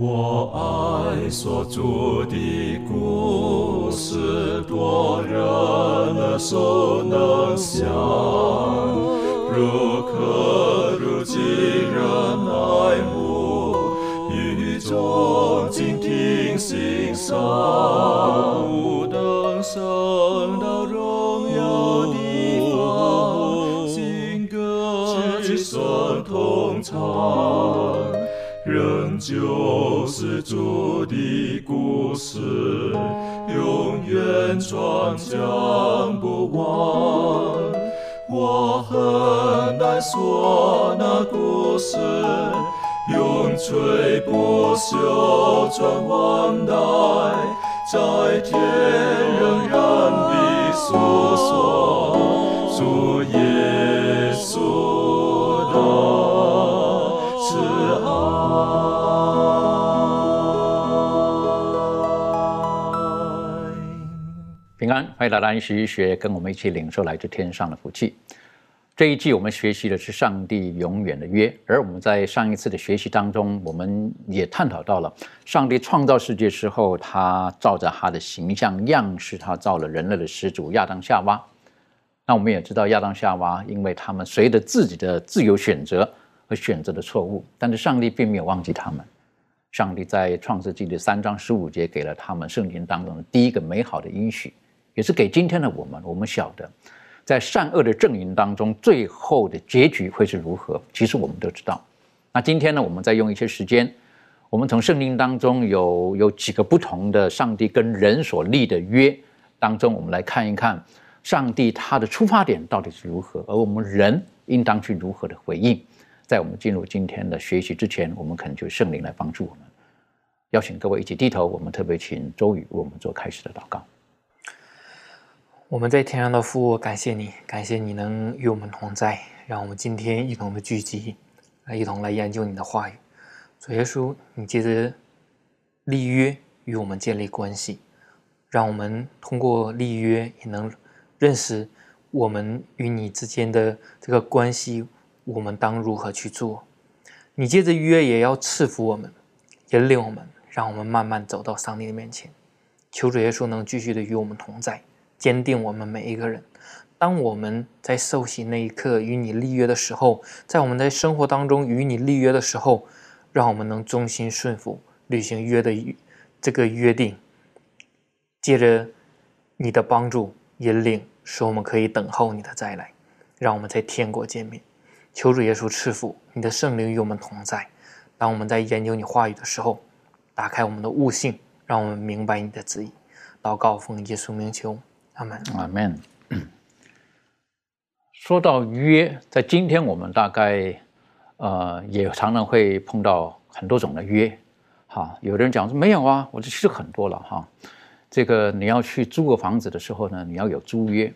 我爱所著的故事，多人耳熟能详，如可如今人爱慕，语中静听欣赏，不等升到荣耀地方，新歌齐声同唱。仍旧是主的故事，永远传讲不完。我很难说那故事，永垂不朽传万代，在天仍然的诉说主耶平安，欢迎来到安息学，跟我们一起领受来自天上的福气。这一季我们学习的是上帝永远的约，而我们在上一次的学习当中，我们也探讨到了上帝创造世界之后，他照着他的形象样式，他造了人类的始祖亚当夏娃。那我们也知道亚当夏娃，因为他们随着自己的自由选择而选择的错误，但是上帝并没有忘记他们。上帝在创世纪的三章十五节给了他们圣经当中的第一个美好的应许，也是给今天的我们。我们晓得，在善恶的阵营当中，最后的结局会是如何，其实我们都知道。那今天呢，我们再用一些时间，我们从圣经当中有有几个不同的上帝跟人所立的约当中，我们来看一看上帝他的出发点到底是如何，而我们人应当去如何的回应。在我们进入今天的学习之前，我们恳求圣灵来帮助我们。邀请各位一起低头，我们特别请周宇为我们做开始的祷告。我们在天上的父，感谢你，感谢你能与我们同在，让我们今天一同的聚集，来一同来研究你的话语。主耶稣，你借着立约与我们建立关系，让我们通过立约也能认识我们与你之间的这个关系，我们当如何去做。你借着约也要赐福我们，引领我们，让我们慢慢走到上帝的面前。求主耶稣能继续的与我们同在。坚定我们每一个人。当我们在受洗那一刻与你立约的时候，在我们在生活当中与你立约的时候，让我们能忠心顺服，履行约的这个约定。借着你的帮助引领，使我们可以等候你的再来，让我们在天国见面。求主耶稣赐福，你的圣灵与我们同在。当我们在研究你话语的时候，打开我们的悟性，让我们明白你的旨意。祷告奉耶稣名求。阿门。阿门。说到约，在今天我们大概呃也常常会碰到很多种的约。哈，有的人讲说没有啊，我这其实很多了哈。这个你要去租个房子的时候呢，你要有租约。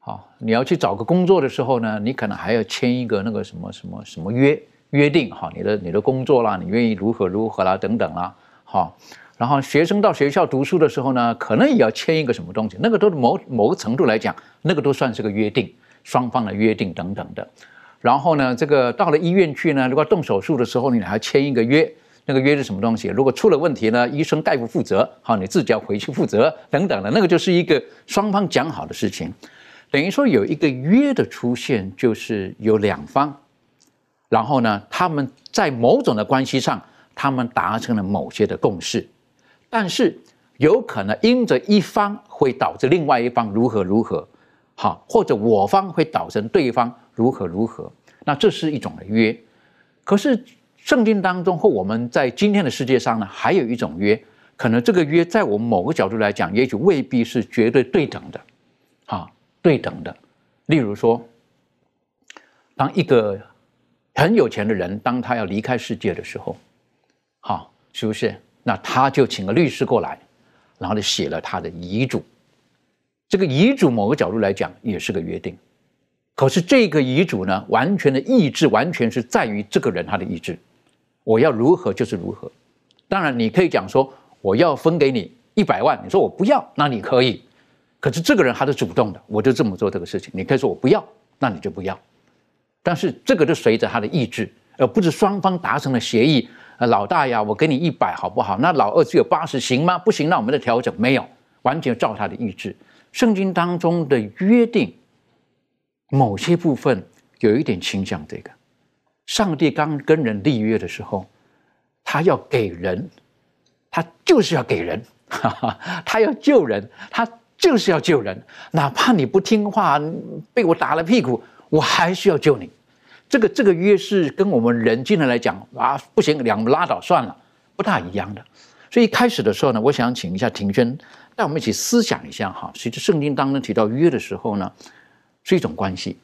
好，你要去找个工作的时候呢，你可能还要签一个那个什么什么什么约约定哈，你的你的工作啦，你愿意如何如何啦等等啦，好。然后学生到学校读书的时候呢，可能也要签一个什么东西，那个都是某某个程度来讲，那个都算是个约定，双方的约定等等的。然后呢，这个到了医院去呢，如果动手术的时候，你还要签一个约，那个约是什么东西？如果出了问题呢，医生概不负责，好，你自己要回去负责等等的，那个就是一个双方讲好的事情。等于说有一个约的出现，就是有两方，然后呢，他们在某种的关系上，他们达成了某些的共识。但是有可能因着一方会导致另外一方如何如何，好，或者我方会导致对方如何如何，那这是一种的约。可是圣经当中或我们在今天的世界上呢，还有一种约，可能这个约在我们某个角度来讲，也许未必是绝对对等的，啊，对等的。例如说，当一个很有钱的人，当他要离开世界的时候，好，是不是？那他就请个律师过来，然后就写了他的遗嘱。这个遗嘱某个角度来讲也是个约定，可是这个遗嘱呢，完全的意志完全是在于这个人他的意志，我要如何就是如何。当然你可以讲说我要分给你一百万，你说我不要，那你可以。可是这个人他是主动的，我就这么做这个事情。你可以说我不要，那你就不要。但是这个就随着他的意志，而不是双方达成了协议。老大呀，我给你一百好不好？那老二只有八十，行吗？不行，那我们再调整。没有，完全照他的意志。圣经当中的约定，某些部分有一点倾向这个。上帝刚跟人立约的时候，他要给人，他就是要给人，哈哈他要救人，他就是要救人。哪怕你不听话，被我打了屁股，我还是要救你。这个这个约是跟我们人进来来讲啊，不行，两拉倒算了，不大一样的。所以一开始的时候呢，我想请一下庭轩，带我们一起思想一下哈。其实圣经当中提到约的时候呢，是一种关系，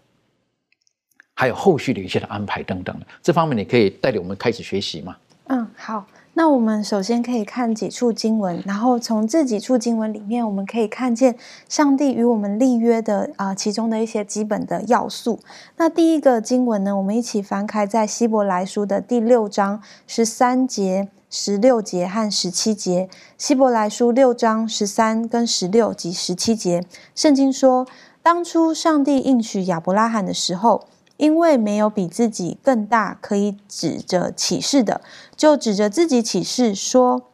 还有后续的一些的安排等等的。这方面你可以带领我们开始学习嘛？嗯，好。那我们首先可以看几处经文，然后从这几处经文里面，我们可以看见上帝与我们立约的啊其中的一些基本的要素。那第一个经文呢，我们一起翻开在希伯来书的第六章十三节、十六节和十七节。希伯来书六章十三跟十六及十七节，圣经说，当初上帝应许亚伯拉罕的时候。因为没有比自己更大可以指着启示的，就指着自己启示说：“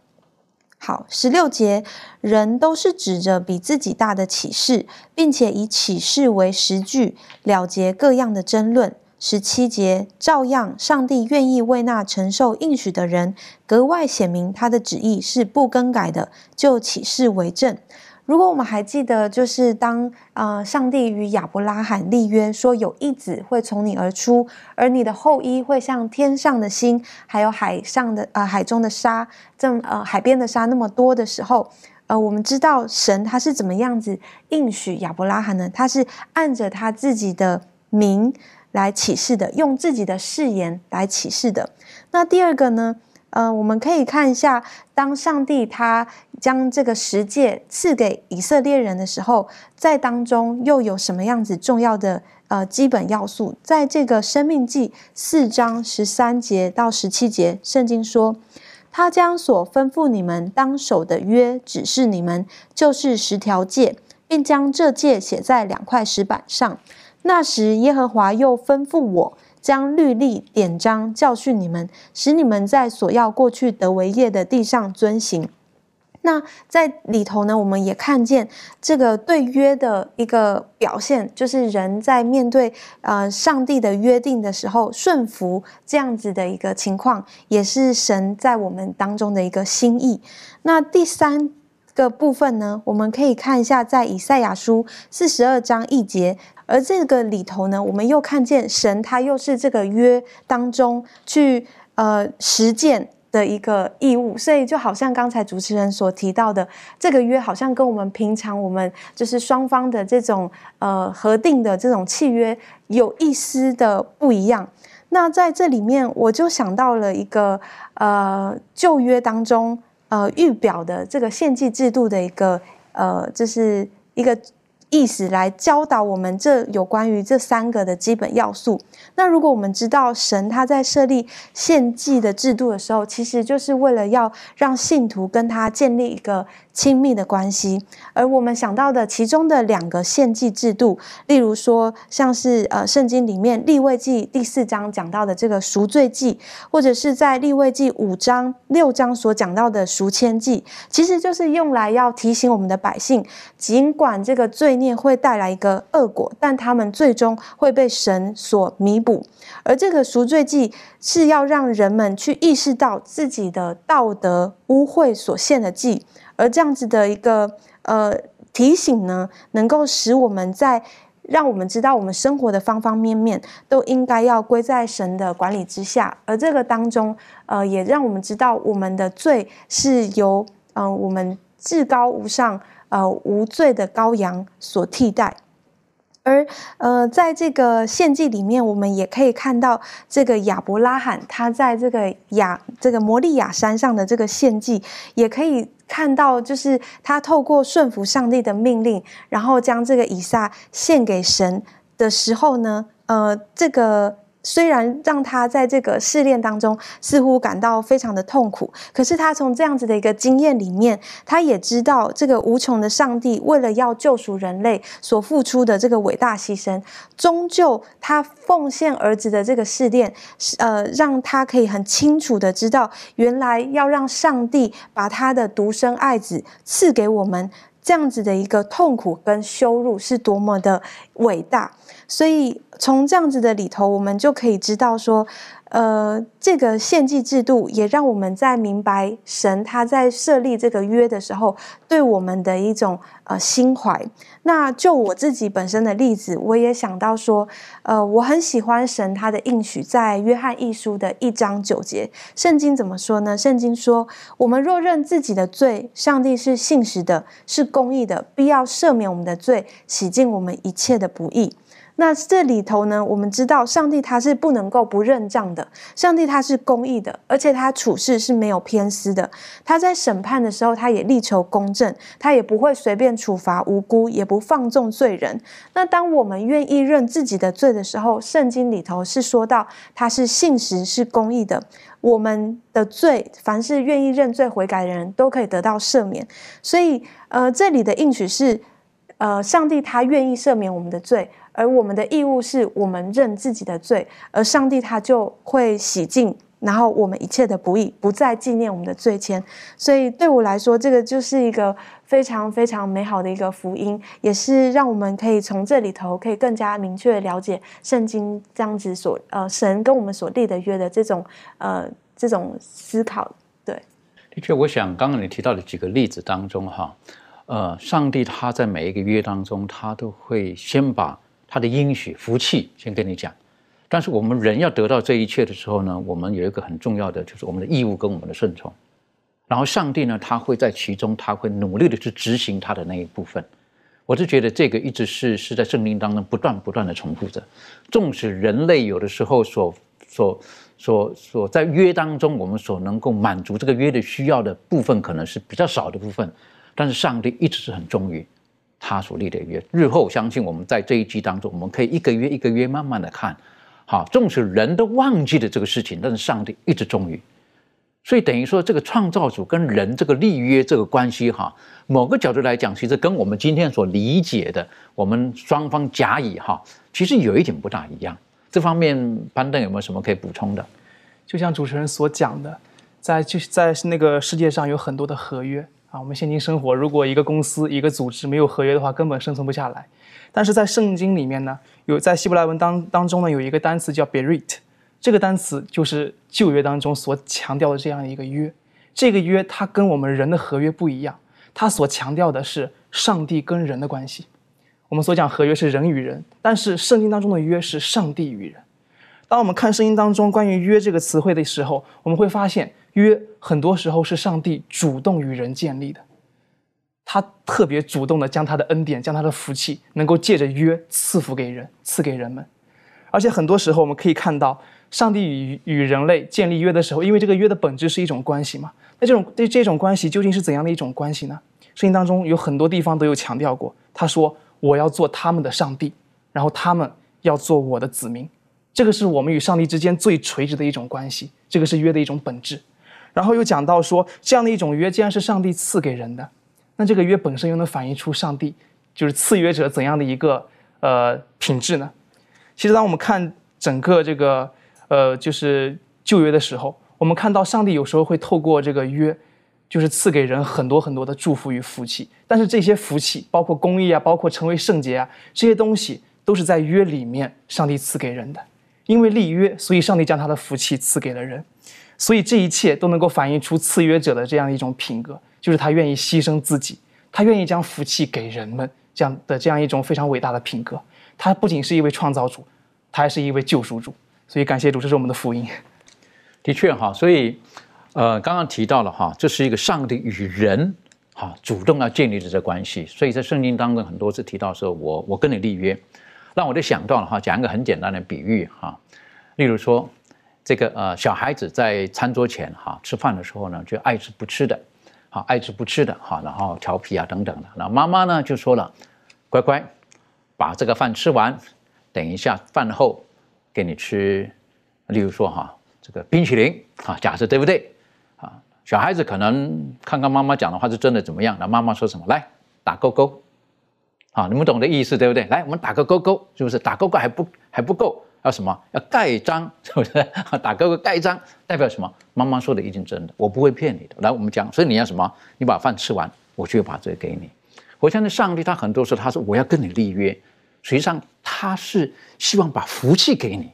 好。”十六节，人都是指着比自己大的启示，并且以启示为实据了结各样的争论。十七节，照样，上帝愿意为那承受应许的人格外显明他的旨意是不更改的，就启示为证。如果我们还记得，就是当呃上帝与亚伯拉罕立约，说有一子会从你而出，而你的后裔会像天上的星，还有海上的呃海中的沙，这呃海边的沙那么多的时候，呃，我们知道神他是怎么样子应许亚伯拉罕呢？他是按着他自己的名来启示的，用自己的誓言来启示的。那第二个呢？呃，我们可以看一下，当上帝他将这个十诫赐给以色列人的时候，在当中又有什么样子重要的呃基本要素？在这个生命记四章十三节到十七节，圣经说，他将所吩咐你们当守的约指示你们，就是十条戒，并将这戒写在两块石板上。那时，耶和华又吩咐我。将律例典章教训你们，使你们在所要过去得为业的地上遵行。那在里头呢，我们也看见这个对约的一个表现，就是人在面对呃上帝的约定的时候顺服这样子的一个情况，也是神在我们当中的一个心意。那第三个部分呢，我们可以看一下在以赛亚书四十二章一节。而这个里头呢，我们又看见神，他又是这个约当中去呃实践的一个义务，所以就好像刚才主持人所提到的，这个约好像跟我们平常我们就是双方的这种呃核定的这种契约有一丝的不一样。那在这里面，我就想到了一个呃旧约当中呃预表的这个献祭制度的一个呃，就是一个。意思来教导我们这有关于这三个的基本要素。那如果我们知道神他在设立献祭的制度的时候，其实就是为了要让信徒跟他建立一个。亲密的关系，而我们想到的其中的两个献祭制度，例如说，像是呃圣经里面立位记第四章讲到的这个赎罪祭，或者是在立位记五章六章所讲到的赎愆祭，其实就是用来要提醒我们的百姓，尽管这个罪孽会带来一个恶果，但他们最终会被神所弥补。而这个赎罪祭是要让人们去意识到自己的道德污秽所献的祭。而这样子的一个呃提醒呢，能够使我们在让我们知道我们生活的方方面面都应该要归在神的管理之下，而这个当中呃也让我们知道我们的罪是由嗯我们至高无上呃无罪的羔羊所替代。而呃，在这个献祭里面，我们也可以看到这个亚伯拉罕他在这个亚这个摩利亚山上的这个献祭，也可以看到，就是他透过顺服上帝的命令，然后将这个以撒献给神的时候呢，呃，这个虽然让他在这个试炼当中似乎感到非常的痛苦，可是他从这样子的一个经验里面，他也知道这个无穷的上帝为了要救赎人类所付出的这个伟大牺牲，终究他奉献儿子的这个试炼，呃，让他可以很清楚的知道，原来要让上帝把他的独生爱子赐给我们。这样子的一个痛苦跟羞辱是多么的伟大，所以从这样子的里头，我们就可以知道说。呃，这个献祭制度也让我们在明白神他在设立这个约的时候，对我们的一种呃心怀。那就我自己本身的例子，我也想到说，呃，我很喜欢神他的应许，在约翰一书的一章九节，圣经怎么说呢？圣经说：“我们若认自己的罪，上帝是信实的，是公义的，必要赦免我们的罪，洗净我们一切的不义。”那这里头呢，我们知道上帝他是不能够不认账的，上帝他是公义的，而且他处事是没有偏私的。他在审判的时候，他也力求公正，他也不会随便处罚无辜，也不放纵罪人。那当我们愿意认自己的罪的时候，圣经里头是说到他是信实是公义的，我们的罪，凡是愿意认罪悔改的人都可以得到赦免。所以，呃，这里的应许是，呃，上帝他愿意赦免我们的罪。而我们的义务是我们认自己的罪，而上帝他就会洗净，然后我们一切的不义，不再纪念我们的罪愆。所以对我来说，这个就是一个非常非常美好的一个福音，也是让我们可以从这里头可以更加明确了解圣经这样子所呃神跟我们所立的约的这种呃这种思考。对，的确，我想刚刚你提到的几个例子当中哈，呃，上帝他在每一个约当中，他都会先把他的应许福气，先跟你讲。但是我们人要得到这一切的时候呢，我们有一个很重要的，就是我们的义务跟我们的顺从。然后上帝呢，他会在其中，他会努力的去执行他的那一部分。我是觉得这个一直是是在圣经当中不断不断的重复着。纵使人类有的时候所所所所在约当中，我们所能够满足这个约的需要的部分，可能是比较少的部分，但是上帝一直是很忠于。他所立的约，日后相信我们在这一季当中，我们可以一个月一个月慢慢的看，好，纵使人都忘记了这个事情，但是上帝一直忠于，所以等于说这个创造主跟人这个立约这个关系，哈，某个角度来讲，其实跟我们今天所理解的，我们双方甲乙哈，其实有一点不大一样。这方面班登有没有什么可以补充的？就像主持人所讲的，在就是在那个世界上有很多的合约。啊，我们现今生活，如果一个公司、一个组织没有合约的话，根本生存不下来。但是在圣经里面呢，有在希伯来文当当中呢，有一个单词叫 berit，这个单词就是旧约当中所强调的这样一个约。这个约它跟我们人的合约不一样，它所强调的是上帝跟人的关系。我们所讲合约是人与人，但是圣经当中的约是上帝与人。当我们看圣经当中关于约这个词汇的时候，我们会发现。约很多时候是上帝主动与人建立的，他特别主动的将他的恩典、将他的福气，能够借着约赐福给人、赐给人们。而且很多时候我们可以看到，上帝与与人类建立约的时候，因为这个约的本质是一种关系嘛。那这种对这种关系究竟是怎样的一种关系呢？圣经当中有很多地方都有强调过，他说：“我要做他们的上帝，然后他们要做我的子民。”这个是我们与上帝之间最垂直的一种关系，这个是约的一种本质。然后又讲到说，这样的一种约既然是上帝赐给人的，那这个约本身又能反映出上帝就是赐约者怎样的一个呃品质呢？其实当我们看整个这个呃就是旧约的时候，我们看到上帝有时候会透过这个约，就是赐给人很多很多的祝福与福气。但是这些福气，包括公义啊，包括成为圣洁啊，这些东西都是在约里面上帝赐给人的。因为立约，所以上帝将他的福气赐给了人。所以这一切都能够反映出赐约者的这样一种品格，就是他愿意牺牲自己，他愿意将福气给人们这样的这样一种非常伟大的品格。他不仅是一位创造主，他还是一位救赎主。所以感谢主，这是我们的福音。的确哈，所以呃，刚刚提到了哈，这是一个上帝与人哈主动要建立的这关系。所以在圣经当中很多次提到说，我我跟你立约，让我就想到了哈，讲一个很简单的比喻哈，例如说。这个呃，小孩子在餐桌前哈吃饭的时候呢，就爱吃不吃的，好爱吃不吃的哈，然后调皮啊等等的。那妈妈呢就说了，乖乖，把这个饭吃完，等一下饭后给你吃，例如说哈，这个冰淇淋啊，假设对不对？啊，小孩子可能看看妈妈讲的话是真的怎么样，那妈妈说什么？来打勾勾，啊，你们懂的意思对不对？来，我们打个勾勾，是不是？打勾勾还不还不够，要什么？要盖章，是不是？打勾勾盖章代表什么？妈妈说的一定真的，我不会骗你的。来，我们讲，所以你要什么？你把饭吃完，我就把这个给你。我相信上帝，他很多时候他说我要跟你立约，实际上他是希望把福气给你。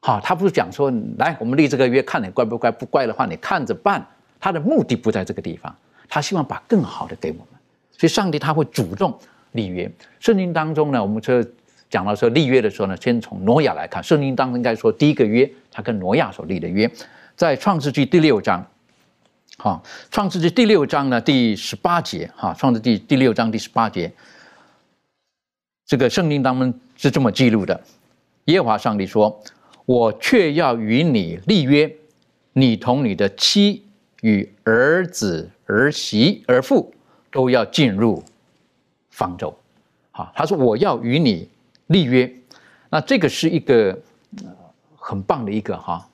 好，他不是讲说来我们立这个约，看你乖不乖，不乖的话你看着办。他的目的不在这个地方，他希望把更好的给我们。所以上帝他会主动立约。圣经当中呢，我们这讲到说立约的时候呢，先从挪亚来看。圣经当中应该说第一个约，他跟挪亚所立的约，在创世纪第六章。好，创世纪第六章呢，第十八节，哈，创世纪第六章第十八节，这个圣经当中是这么记录的：耶和华上帝说：“我却要与你立约，你同你的妻与儿子、儿媳、儿妇都要进入方舟。”好，他说：“我要与你立约。”那这个是一个很棒的一个哈。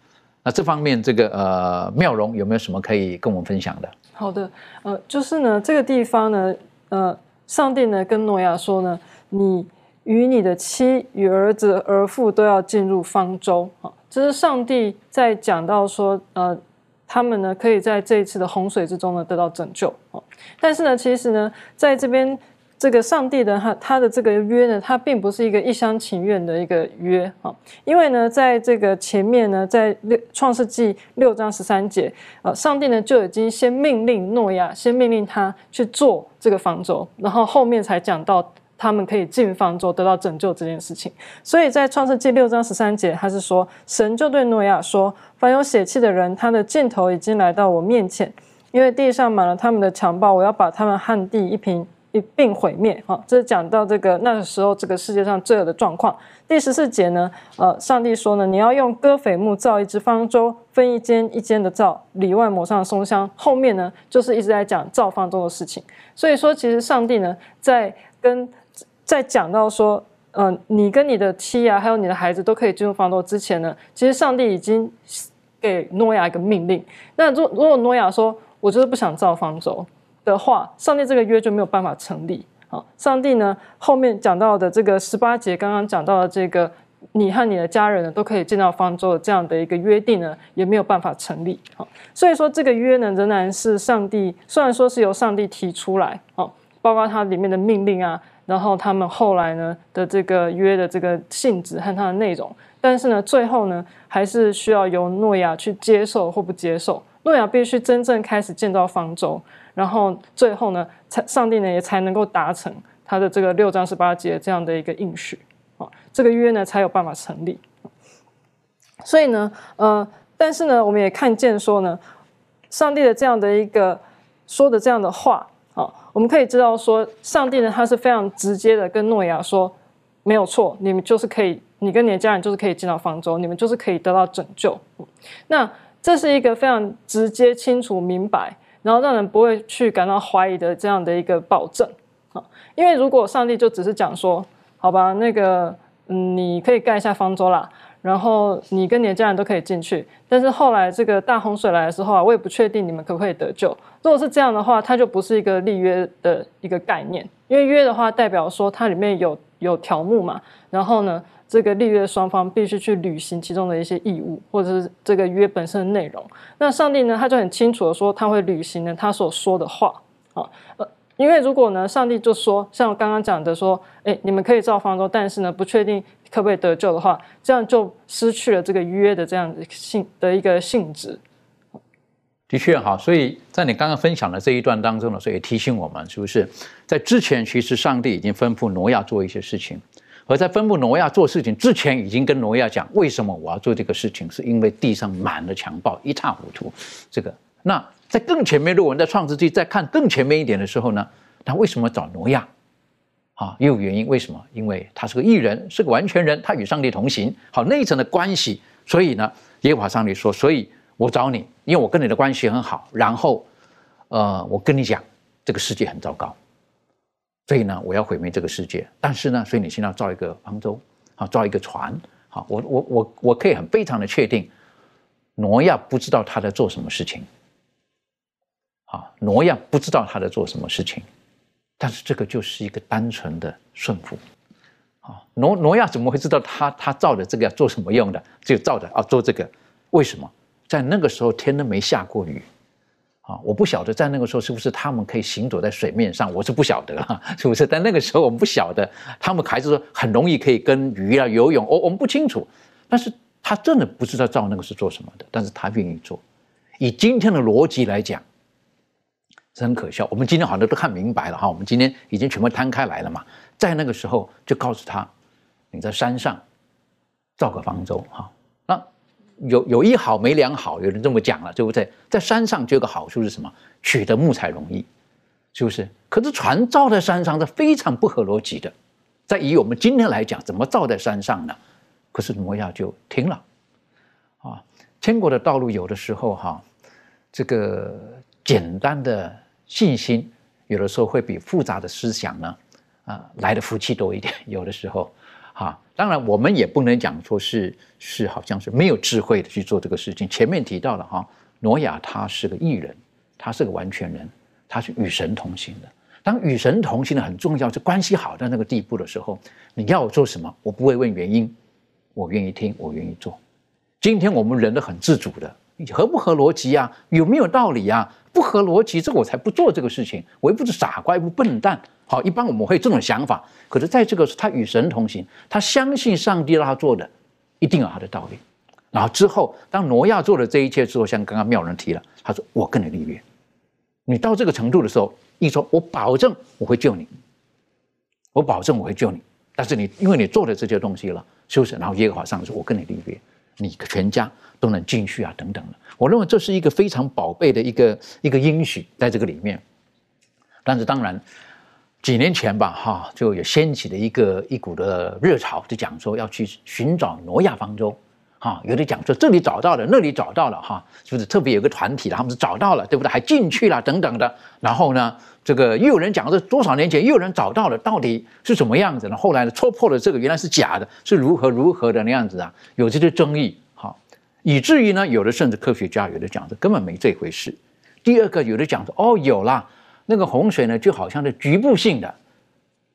那这方面，这个呃，妙容有没有什么可以跟我们分享的？好的，呃，就是呢，这个地方呢，呃，上帝呢跟诺亚说呢，你与你的妻与儿子儿妇都要进入方舟啊，这是上帝在讲到说，呃，他们呢可以在这一次的洪水之中呢得到拯救啊，但是呢，其实呢，在这边。这个上帝的他他的这个约呢，他并不是一个一厢情愿的一个约啊，因为呢，在这个前面呢，在六创世纪六章十三节，呃，上帝呢就已经先命令诺亚，先命令他去做这个方舟，然后后面才讲到他们可以进方舟得到拯救这件事情。所以在创世纪六章十三节，他是说，神就对诺亚说：“凡有血气的人，他的箭头已经来到我面前，因为地上满了他们的强暴，我要把他们旱地一平。”一并毁灭，哈，这是讲到这个那个时候这个世界上罪恶的状况。第十四节呢，呃，上帝说呢，你要用戈斐木造一只方舟，分一间一间的造，里外抹上松香。后面呢，就是一直在讲造方舟的事情。所以说，其实上帝呢，在跟在讲到说，嗯，你跟你的妻啊，还有你的孩子都可以进入方舟之前呢，其实上帝已经给诺亚一个命令。那如如果诺亚说，我就是不想造方舟。的话，上帝这个约就没有办法成立。好，上帝呢后面讲到的这个十八节，刚刚讲到的这个，你和你的家人呢都可以见到方舟这样的一个约定呢，也没有办法成立。好，所以说这个约呢仍然是上帝，虽然说是由上帝提出来，好，包括它里面的命令啊，然后他们后来呢的这个约的这个性质和它的内容，但是呢最后呢还是需要由诺亚去接受或不接受。诺亚必须真正开始建造方舟。然后最后呢，才上帝呢也才能够达成他的这个六章十八节这样的一个应许啊，这个约呢才有办法成立。所以呢，呃，但是呢，我们也看见说呢，上帝的这样的一个说的这样的话啊，我们可以知道说，上帝呢他是非常直接的跟诺亚说，没有错，你们就是可以，你跟你的家人就是可以进到方舟，你们就是可以得到拯救。那这是一个非常直接、清楚、明白。然后让人不会去感到怀疑的这样的一个保证啊，因为如果上帝就只是讲说，好吧，那个嗯，你可以盖一下方舟啦，然后你跟你的家人都可以进去，但是后来这个大洪水来的时候啊，我也不确定你们可不可以得救。如果是这样的话，它就不是一个立约的一个概念，因为约的话代表说它里面有有条目嘛，然后呢。这个立约双方必须去履行其中的一些义务，或者是这个约本身的内容。那上帝呢，他就很清楚的说，他会履行呢他所说的话啊。呃，因为如果呢，上帝就说，像我刚刚讲的说，哎，你们可以造方舟，但是呢，不确定可不可以得救的话，这样就失去了这个约的这样的性的一个性质。的确哈，所以在你刚刚分享的这一段当中呢，所以提醒我们，是不是在之前，其实上帝已经吩咐挪亚做一些事情。而在吩咐挪亚做事情之前，已经跟挪亚讲，为什么我要做这个事情？是因为地上满了强暴，一塌糊涂。这个，那在更前面，如果我们在创世纪再看更前面一点的时候呢，那为什么找挪亚？啊，也有原因。为什么？因为他是个艺人，是个完全人，他与上帝同行，好那一层的关系。所以呢，耶和华上帝说，所以我找你，因为我跟你的关系很好。然后，呃，我跟你讲，这个世界很糟糕。所以呢，我要毁灭这个世界。但是呢，所以你现在要造一个方舟，啊，造一个船，好，我我我我可以很非常的确定，挪亚不知道他在做什么事情。好，挪亚不知道他在做什么事情，但是这个就是一个单纯的顺服。啊，挪挪亚怎么会知道他他造的这个要做什么用的？就造的啊，做这个，为什么？在那个时候天都没下过雨，我不晓得在那个时候是不是他们可以行走在水面上，我是不晓得了，是不是？但那个时候我们不晓得，他们还是说很容易可以跟鱼啊游泳，我我们不清楚。但是他真的不知道造那个是做什么的，但是他愿意做。以今天的逻辑来讲，是很可笑。我们今天好像都看明白了哈，我们今天已经全部摊开来了嘛。在那个时候，就告诉他，你在山上造个方舟哈。有有一好没两好，有人这么讲了，对不对？在山上就有个好处是什么？取得木材容易，是不是？可是船造在山上是非常不合逻辑的。在以我们今天来讲，怎么造在山上呢？可是挪亚就听了啊。天国的道路有的时候哈，这个简单的信心，有的时候会比复杂的思想呢。啊，来的福气多一点，有的时候，哈，当然我们也不能讲说是是好像是没有智慧的去做这个事情。前面提到了哈，挪亚他是个艺人，他是个完全人，他是与神同行的。当与神同行的很重要，是关系好到那个地步的时候，你要我做什么，我不会问原因，我愿意听，我愿意做。今天我们人都很自主的，合不合逻辑呀？有没有道理呀？不合逻辑，这个我才不做这个事情。我又不是傻瓜，又不笨蛋。好，一般我们会这种想法。可是在这个，他与神同行，他相信上帝让他做的，一定有他的道理。然后之后，当挪亚做了这一切之后，像刚刚妙人提了，他说：“我跟你立约，你到这个程度的时候，一说，我保证我会救你，我保证我会救你。但是你因为你做了这些东西了，是不是？然后耶和华上说：我跟你立约，你全家都能进去啊，等等的。我认为这是一个非常宝贝的一个一个应许在这个里面。但是当然。几年前吧，哈，就有掀起了一个一股的热潮，就讲说要去寻找挪亚方舟，哈，有的讲说这里找到了，那里找到了，哈，就是特别有个团体，他们是找到了，对不对？还进去了等等的。然后呢，这个又有人讲说多少年前又有人找到了，到底是什么样子呢？后来呢，戳破了这个原来是假的，是如何如何的那样子啊？有这些争议，哈，以至于呢，有的甚至科学家有的讲说根本没这回事。第二个，有的讲说哦，有了。那个洪水呢，就好像是局部性的，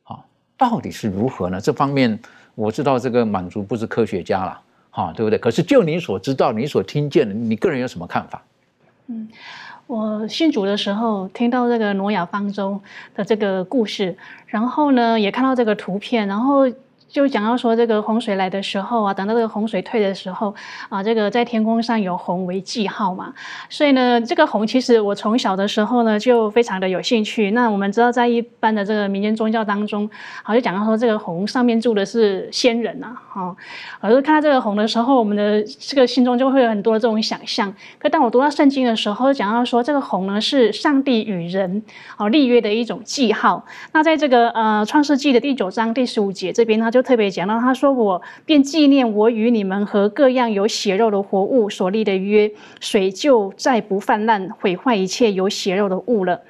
啊，到底是如何呢？这方面我知道，这个满足不是科学家了，啊，对不对？可是就你所知道、你所听见的，你个人有什么看法？嗯，我信主的时候听到这个挪亚方舟的这个故事，然后呢，也看到这个图片，然后。就讲到说，这个洪水来的时候啊，等到这个洪水退的时候啊，这个在天空上有虹为记号嘛。所以呢，这个虹其实我从小的时候呢就非常的有兴趣。那我们知道，在一般的这个民间宗教当中，好就讲到说，这个虹上面住的是仙人呐，哈。而是看到这个虹的时候，我们的这个心中就会有很多这种想象。可当我读到圣经的时候，讲到说，这个虹呢是上帝与人哦立约的一种记号。那在这个呃创世纪的第九章第十五节这边，他就。特别讲到，他说：“我便纪念我与你们和各样有血肉的活物所立的约，水就再不泛滥毁坏一切有血肉的物了。”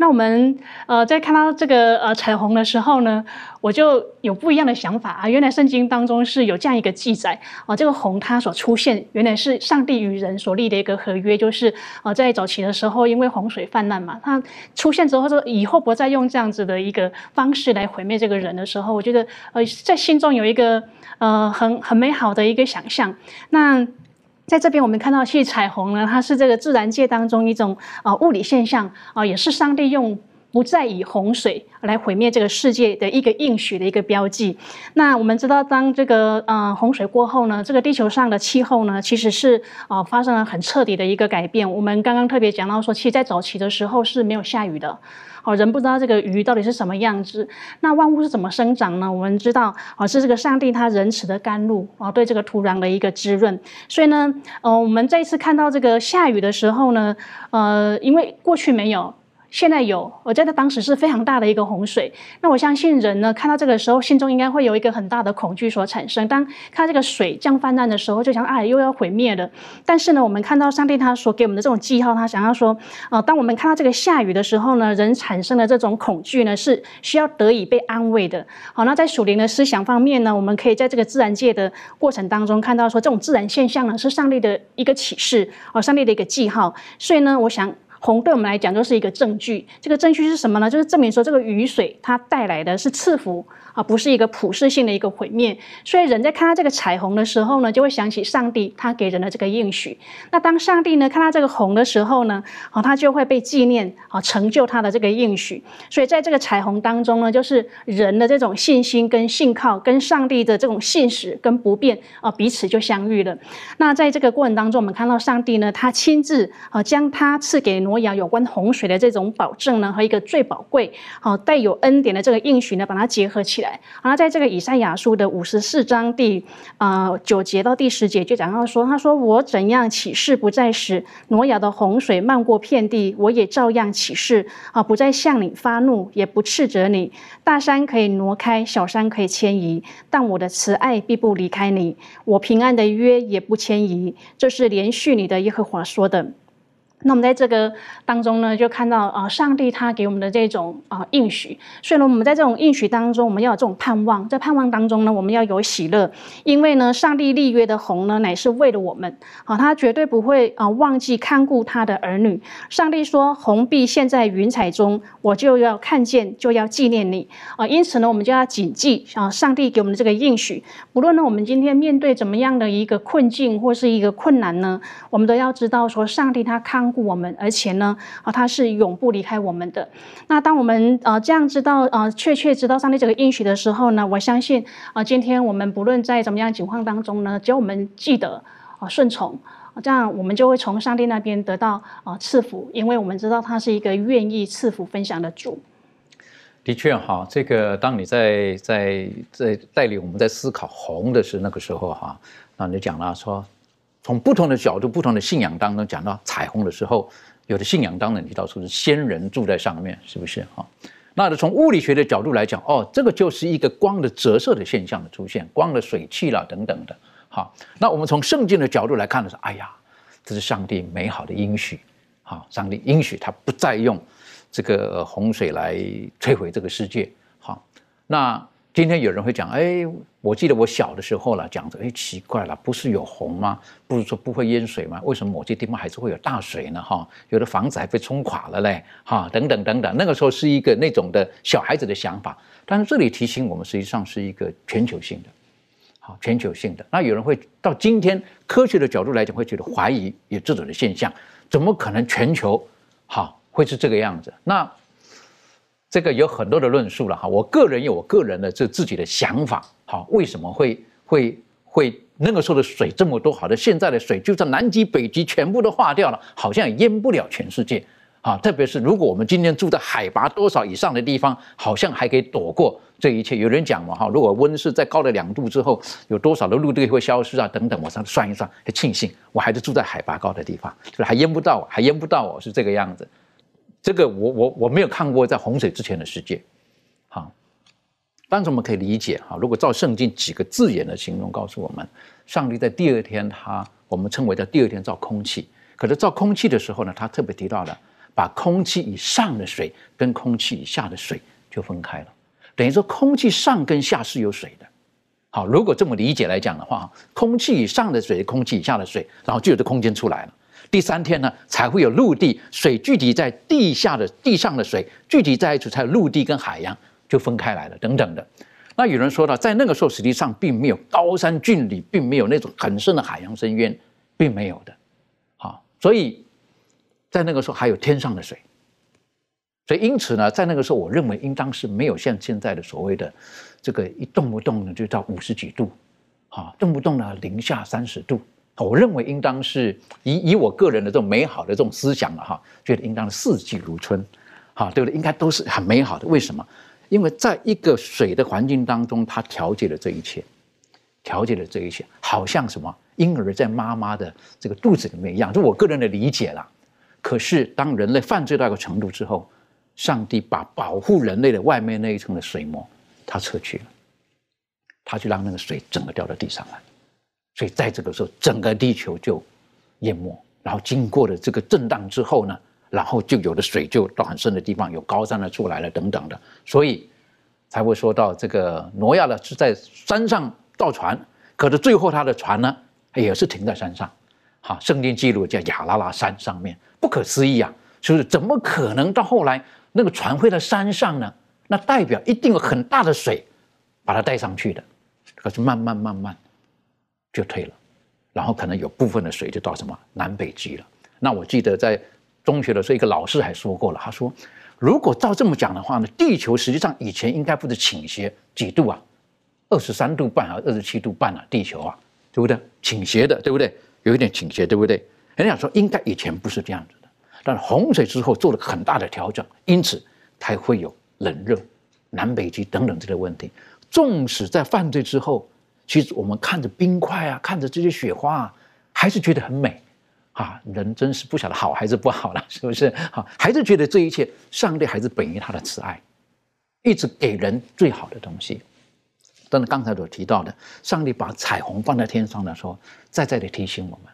那我们呃在看到这个呃彩虹的时候呢，我就有不一样的想法啊。原来圣经当中是有这样一个记载啊，这个虹它所出现，原来是上帝与人所立的一个合约，就是呃在早期的时候，因为洪水泛滥嘛，它出现之后说以后不再用这样子的一个方式来毁灭这个人的时候，我觉得呃在心中有一个呃很很美好的一个想象。那在这边，我们看到，其实彩虹呢，它是这个自然界当中一种啊物理现象啊，也是上帝用不再以洪水来毁灭这个世界的一个应许的一个标记。那我们知道，当这个呃洪水过后呢，这个地球上的气候呢，其实是啊发生了很彻底的一个改变。我们刚刚特别讲到说，其实在早期的时候是没有下雨的。好人不知道这个鱼到底是什么样子，那万物是怎么生长呢？我们知道，哦，是这个上帝他仁慈的甘露啊，对这个土壤的一个滋润。所以呢，呃，我们这一次看到这个下雨的时候呢，呃，因为过去没有。现在有，我觉得当时是非常大的一个洪水。那我相信人呢，看到这个时候，心中应该会有一个很大的恐惧所产生。当看到这个水降泛滥的时候，就想啊，又要毁灭了。但是呢，我们看到上帝他所给我们的这种记号，他想要说，呃，当我们看到这个下雨的时候呢，人产生的这种恐惧呢，是需要得以被安慰的。好，那在属灵的思想方面呢，我们可以在这个自然界的过程当中看到说，这种自然现象呢，是上帝的一个启示，哦，上帝的一个记号。所以呢，我想。红对我们来讲就是一个证据，这个证据是什么呢？就是证明说这个雨水它带来的是赐福。啊，不是一个普世性的一个毁灭，所以人在看到这个彩虹的时候呢，就会想起上帝他给人的这个应许。那当上帝呢看到这个红的时候呢，啊，他就会被纪念，啊，成就他的这个应许。所以在这个彩虹当中呢，就是人的这种信心跟信靠，跟上帝的这种信使跟不变啊，彼此就相遇了。那在这个过程当中，我们看到上帝呢，他亲自啊，将他赐给挪亚有关洪水的这种保证呢，和一个最宝贵、好带有恩典的这个应许呢，把它结合起。来，然后在这个以赛亚书的五十四章第啊九节到第十节就讲到说，他说我怎样起誓不再使挪亚的洪水漫过遍地，我也照样起誓啊，不再向你发怒，也不斥责你。大山可以挪开，小山可以迁移，但我的慈爱必不离开你，我平安的约也不迁移。这是连续你的耶和华说的。那我们在这个当中呢，就看到啊，上帝他给我们的这种啊应许。所以呢，我们在这种应许当中，我们要有这种盼望。在盼望当中呢，我们要有喜乐，因为呢，上帝立约的红呢，乃是为了我们啊，他绝对不会啊忘记看顾他的儿女。上帝说：“红必现在云彩中，我就要看见，就要纪念你啊。”因此呢，我们就要谨记啊，上帝给我们的这个应许。不论呢，我们今天面对怎么样的一个困境或是一个困难呢，我们都要知道说，上帝他看。顾我们，而且呢，啊，他是永不离开我们的。那当我们啊这样知道啊，确切知道上帝这个应许的时候呢，我相信啊，今天我们不论在怎么样情况当中呢，只要我们记得啊顺从，这样我们就会从上帝那边得到啊赐福，因为我们知道他是一个愿意赐福分享的主。的确哈，这个当你在在在带领我们在思考红的是那个时候哈，那你讲了说。从不同的角度、不同的信仰当中讲到彩虹的时候，有的信仰当然提到说是仙人住在上面，是不是哈？那从物理学的角度来讲，哦，这个就是一个光的折射的现象的出现，光的水汽了等等的。好，那我们从圣经的角度来看的是，哎呀，这是上帝美好的应许，好，上帝应许他不再用这个洪水来摧毁这个世界。好，那。今天有人会讲，哎，我记得我小的时候了，讲着，哎，奇怪了，不是有洪吗？不是说不会淹水吗？为什么某些地方还是会有大水呢？哈，有的房子还被冲垮了嘞，哈，等等等等。那个时候是一个那种的小孩子的想法，但是这里提醒我们，实际上是一个全球性的，好，全球性的。那有人会到今天科学的角度来讲，会觉得怀疑有这种的现象，怎么可能全球好会是这个样子？那？这个有很多的论述了哈，我个人有我个人的这自己的想法，好，为什么会会会那个时候的水这么多？好的，现在的水就算南极、北极全部都化掉了，好像也淹不了全世界啊。特别是如果我们今天住在海拔多少以上的地方，好像还可以躲过这一切。有人讲嘛哈，如果温室再高了两度之后，有多少的陆地会消失啊？等等，我上算一算，庆幸我还是住在海拔高的地方，就是还淹不到我，还淹不到我，是这个样子。这个我我我没有看过在洪水之前的世界，好，但是我们可以理解哈。如果照圣经几个字眼的形容告诉我们，上帝在第二天他我们称为在第二天造空气，可是造空气的时候呢，他特别提到了把空气以上的水跟空气以下的水就分开了，等于说空气上跟下是有水的。好，如果这么理解来讲的话，空气以上的水，空气以下的水，然后就有这空间出来了。第三天呢，才会有陆地水聚集在地下的地上的水聚集在一起，才有陆地跟海洋就分开来了等等的。那有人说了，在那个时候实际上并没有高山峻岭，并没有那种很深的海洋深渊，并没有的。好，所以在那个时候还有天上的水。所以因此呢，在那个时候，我认为应当是没有像现在的所谓的这个一动不动的就到五十几度，好，动不动呢零下三十度。我认为应当是以以我个人的这种美好的这种思想了哈，觉得应当四季如春，哈，对不对？应该都是很美好的。为什么？因为在一个水的环境当中，它调节了这一切，调节了这一切，好像什么婴儿在妈妈的这个肚子里面一样。就我个人的理解啦。可是当人类犯罪到一个程度之后，上帝把保护人类的外面那一层的水膜，他撤去了，他就让那个水整个掉到地上来，所以在这个时候，整个地球就淹没。然后经过了这个震荡之后呢，然后就有的水就到很深的地方，有高山的出来了等等的，所以才会说到这个挪亚呢是在山上造船，可是最后他的船呢也是停在山上，好，圣经记录叫亚拉拉山上面，不可思议啊，是不是？怎么可能到后来那个船会在山上呢？那代表一定有很大的水把它带上去的，可是慢慢慢慢就退了。然后可能有部分的水就到什么南北极了。那我记得在中学的时候，一个老师还说过了，他说，如果照这么讲的话呢，地球实际上以前应该不是倾斜几度啊，二十三度半啊，二十七度半啊，地球啊，对不对？倾斜的，对不对？有一点倾斜，对不对？人家说应该以前不是这样子的，但是洪水之后做了很大的调整，因此才会有冷热、南北极等等这些问题。纵使在犯罪之后。其实我们看着冰块啊，看着这些雪花啊，还是觉得很美，啊，人真是不晓得好还是不好了，是不是？好，还是觉得这一切，上帝还是本于他的慈爱，一直给人最好的东西。但是刚才所提到的，上帝把彩虹放在天上的时候，再再的提醒我们，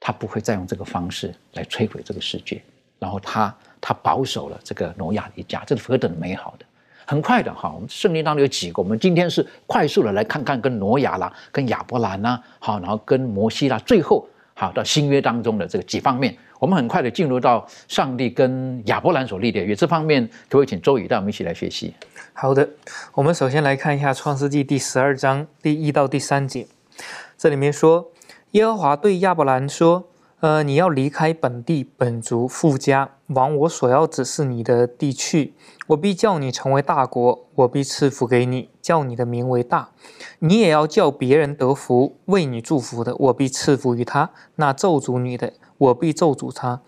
他不会再用这个方式来摧毁这个世界，然后他他保守了这个挪亚一家，这是何等美好的。很快的哈，我们圣经当中有几个，我们今天是快速的来看看跟挪亚啦、跟亚伯兰呐，好，然后跟摩西啦，最后好到新约当中的这个几方面，我们很快的进入到上帝跟亚伯兰所立的约这方面，可不可以请周宇带我们一起来学习？好的，我们首先来看一下创世纪第十二章第一到第三节，这里面说，耶和华对亚伯兰说。呃，你要离开本地本族富家，往我所要指示你的地去。我必叫你成为大国，我必赐福给你，叫你的名为大。你也要叫别人得福，为你祝福的，我必赐福于他；那咒诅你的，我必咒诅他。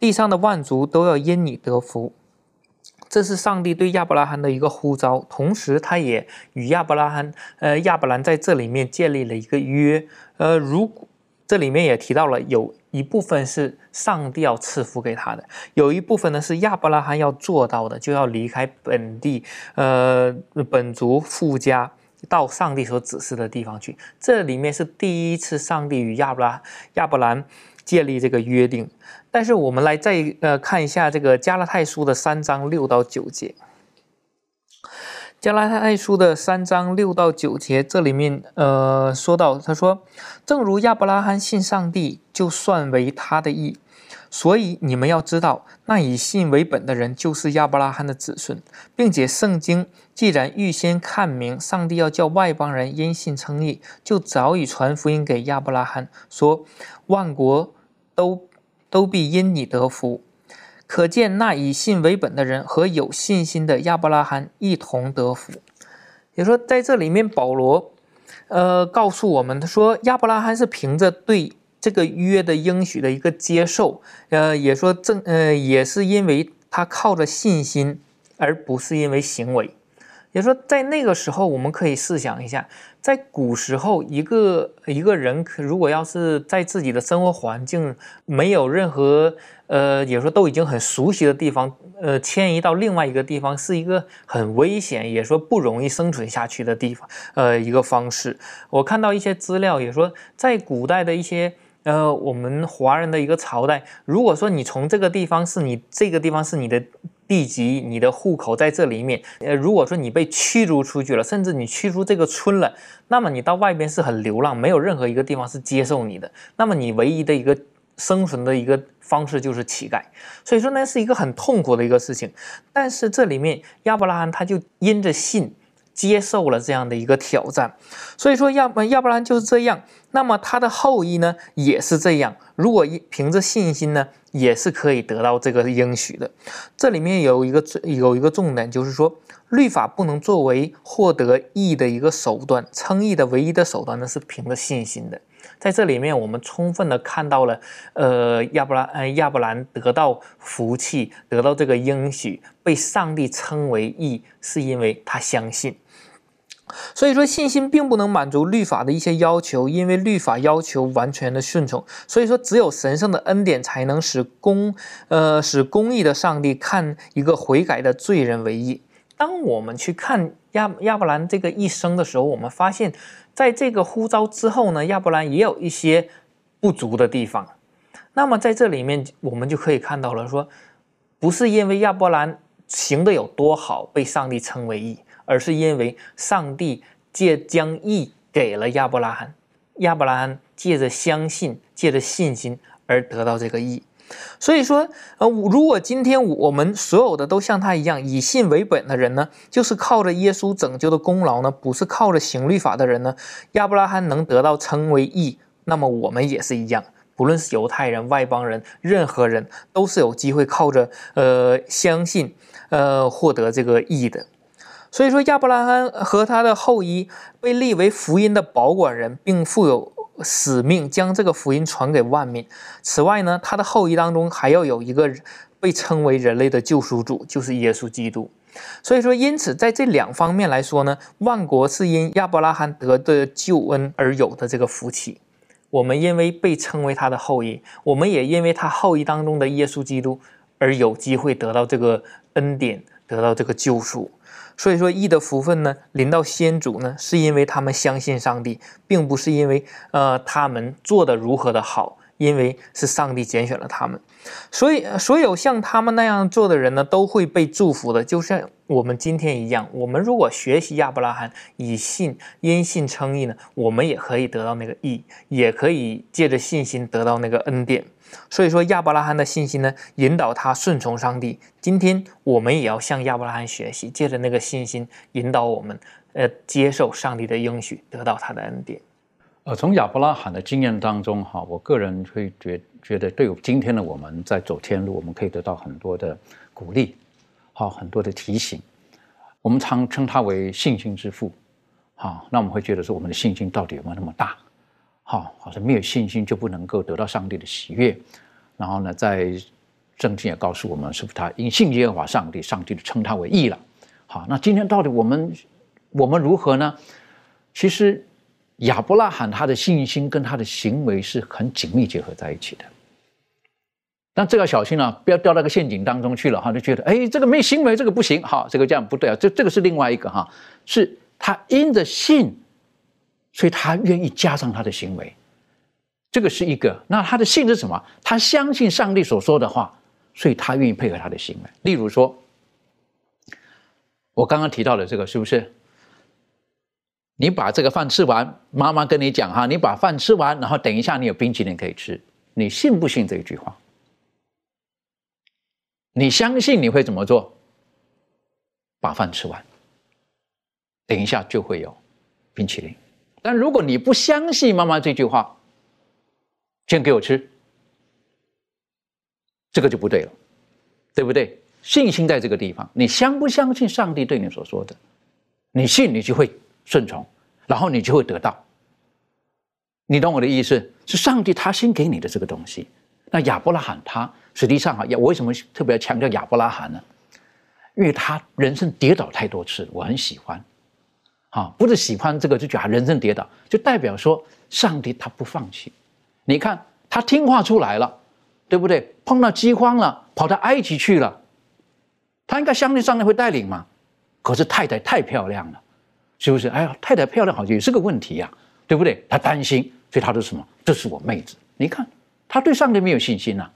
地上的万族都要因你得福。这是上帝对亚伯拉罕的一个呼召，同时他也与亚伯拉罕，呃，亚伯兰在这里面建立了一个约。呃，如果这里面也提到了，有一部分是上帝要赐福给他的，有一部分呢是亚伯拉罕要做到的，就要离开本地，呃，本族富家，到上帝所指示的地方去。这里面是第一次上帝与亚伯拉亚伯兰建立这个约定。但是我们来再呃看一下这个加拉太书的三章六到九节。加拉太书的三章六到九节，这里面呃说到，他说：“正如亚伯拉罕信上帝，就算为他的义。所以你们要知道，那以信为本的人就是亚伯拉罕的子孙，并且圣经既然预先看明上帝要叫外邦人因信称义，就早已传福音给亚伯拉罕，说万国都都必因你得福。”可见那以信为本的人和有信心的亚伯拉罕一同得福。也说，在这里面，保罗，呃，告诉我们，他说亚伯拉罕是凭着对这个约的应许的一个接受，呃，也说正，呃，也是因为他靠着信心，而不是因为行为。也说，在那个时候，我们可以试想一下，在古时候，一个一个人如果要是在自己的生活环境没有任何，呃，也说都已经很熟悉的地方，呃，迁移到另外一个地方，是一个很危险，也说不容易生存下去的地方，呃，一个方式。我看到一些资料，也说在古代的一些。呃，我们华人的一个朝代，如果说你从这个地方是你这个地方是你的地籍，你的户口在这里面，呃，如果说你被驱逐出去了，甚至你驱逐这个村了，那么你到外边是很流浪，没有任何一个地方是接受你的，那么你唯一的一个生存的一个方式就是乞丐，所以说呢是一个很痛苦的一个事情。但是这里面亚伯拉罕他就因着信。接受了这样的一个挑战，所以说亚亚伯拉罕就是这样，那么他的后裔呢也是这样。如果凭着信心呢，也是可以得到这个应许的。这里面有一个有一个重点，就是说律法不能作为获得义的一个手段，称义的唯一的手段呢是凭着信心的。在这里面，我们充分的看到了，呃，亚伯兰，呃，亚伯兰得到福气，得到这个应许，被上帝称为义，是因为他相信。所以说，信心并不能满足律法的一些要求，因为律法要求完全的顺从。所以说，只有神圣的恩典才能使公，呃，使公义的上帝看一个悔改的罪人为义。当我们去看亚亚伯兰这个一生的时候，我们发现，在这个呼召之后呢，亚伯兰也有一些不足的地方。那么在这里面，我们就可以看到了，说不是因为亚伯兰行的有多好被上帝称为义。而是因为上帝借将义给了亚伯拉罕，亚伯拉罕借着相信，借着信心而得到这个义。所以说，呃，如果今天我们所有的都像他一样以信为本的人呢，就是靠着耶稣拯救的功劳呢，不是靠着行律法的人呢，亚伯拉罕能得到称为义，那么我们也是一样，不论是犹太人、外邦人，任何人都是有机会靠着呃相信，呃获得这个义的。所以说，亚伯拉罕和他的后裔被立为福音的保管人，并负有使命，将这个福音传给万民。此外呢，他的后裔当中还要有一个被称为人类的救赎主，就是耶稣基督。所以说，因此在这两方面来说呢，万国是因亚伯拉罕得的救恩而有的这个福气。我们因为被称为他的后裔，我们也因为他后裔当中的耶稣基督而有机会得到这个恩典，得到这个救赎。所以说，义的福分呢，临到先祖呢，是因为他们相信上帝，并不是因为呃他们做的如何的好，因为是上帝拣选了他们。所以，所有像他们那样做的人呢，都会被祝福的，就像我们今天一样。我们如果学习亚伯拉罕以信因信称义呢，我们也可以得到那个义，也可以借着信心得到那个恩典。所以说，亚伯拉罕的信心呢，引导他顺从上帝。今天我们也要向亚伯拉罕学习，借着那个信心引导我们，呃，接受上帝的应许，得到他的恩典。呃，从亚伯拉罕的经验当中，哈，我个人会觉觉得，对今天的我们在走天路，我们可以得到很多的鼓励，好，很多的提醒。我们常称他为信心之父，好，那我们会觉得说，我们的信心到底有没有那么大？好，好像没有信心就不能够得到上帝的喜悦。然后呢，在圣经也告诉我们，是不是他因信耶和华上帝，上帝就称他为义了？好，那今天到底我们我们如何呢？其实亚伯拉罕他的信心跟他的行为是很紧密结合在一起的。但这要小心啊，不要掉到个陷阱当中去了哈，就觉得哎，这个没行为，这个不行，哈，这个这样不对啊。这这个是另外一个哈，是他因着信。所以他愿意加上他的行为，这个是一个。那他的信是什么？他相信上帝所说的话，所以他愿意配合他的行为。例如说，我刚刚提到的这个，是不是？你把这个饭吃完，妈妈跟你讲哈，你把饭吃完，然后等一下你有冰淇淋可以吃。你信不信这一句话？你相信你会怎么做？把饭吃完，等一下就会有冰淇淋。但如果你不相信妈妈这句话，先给我吃，这个就不对了，对不对？信心在这个地方，你相不相信上帝对你所说的？你信，你就会顺从，然后你就会得到。你懂我的意思？是上帝他先给你的这个东西。那亚伯拉罕他实际上啊，我为什么特别强调亚伯拉罕呢？因为他人生跌倒太多次，我很喜欢。啊，不是喜欢这个就觉得人生跌倒，就代表说上帝他不放弃。你看他听话出来了，对不对？碰到饥荒了，跑到埃及去了，他应该相信上帝会带领嘛。可是太太太漂亮了，是不是？哎呀，太太漂亮好像也是个问题呀，对不对？他担心，所以他说什么？这是我妹子。你看他对上帝没有信心呐，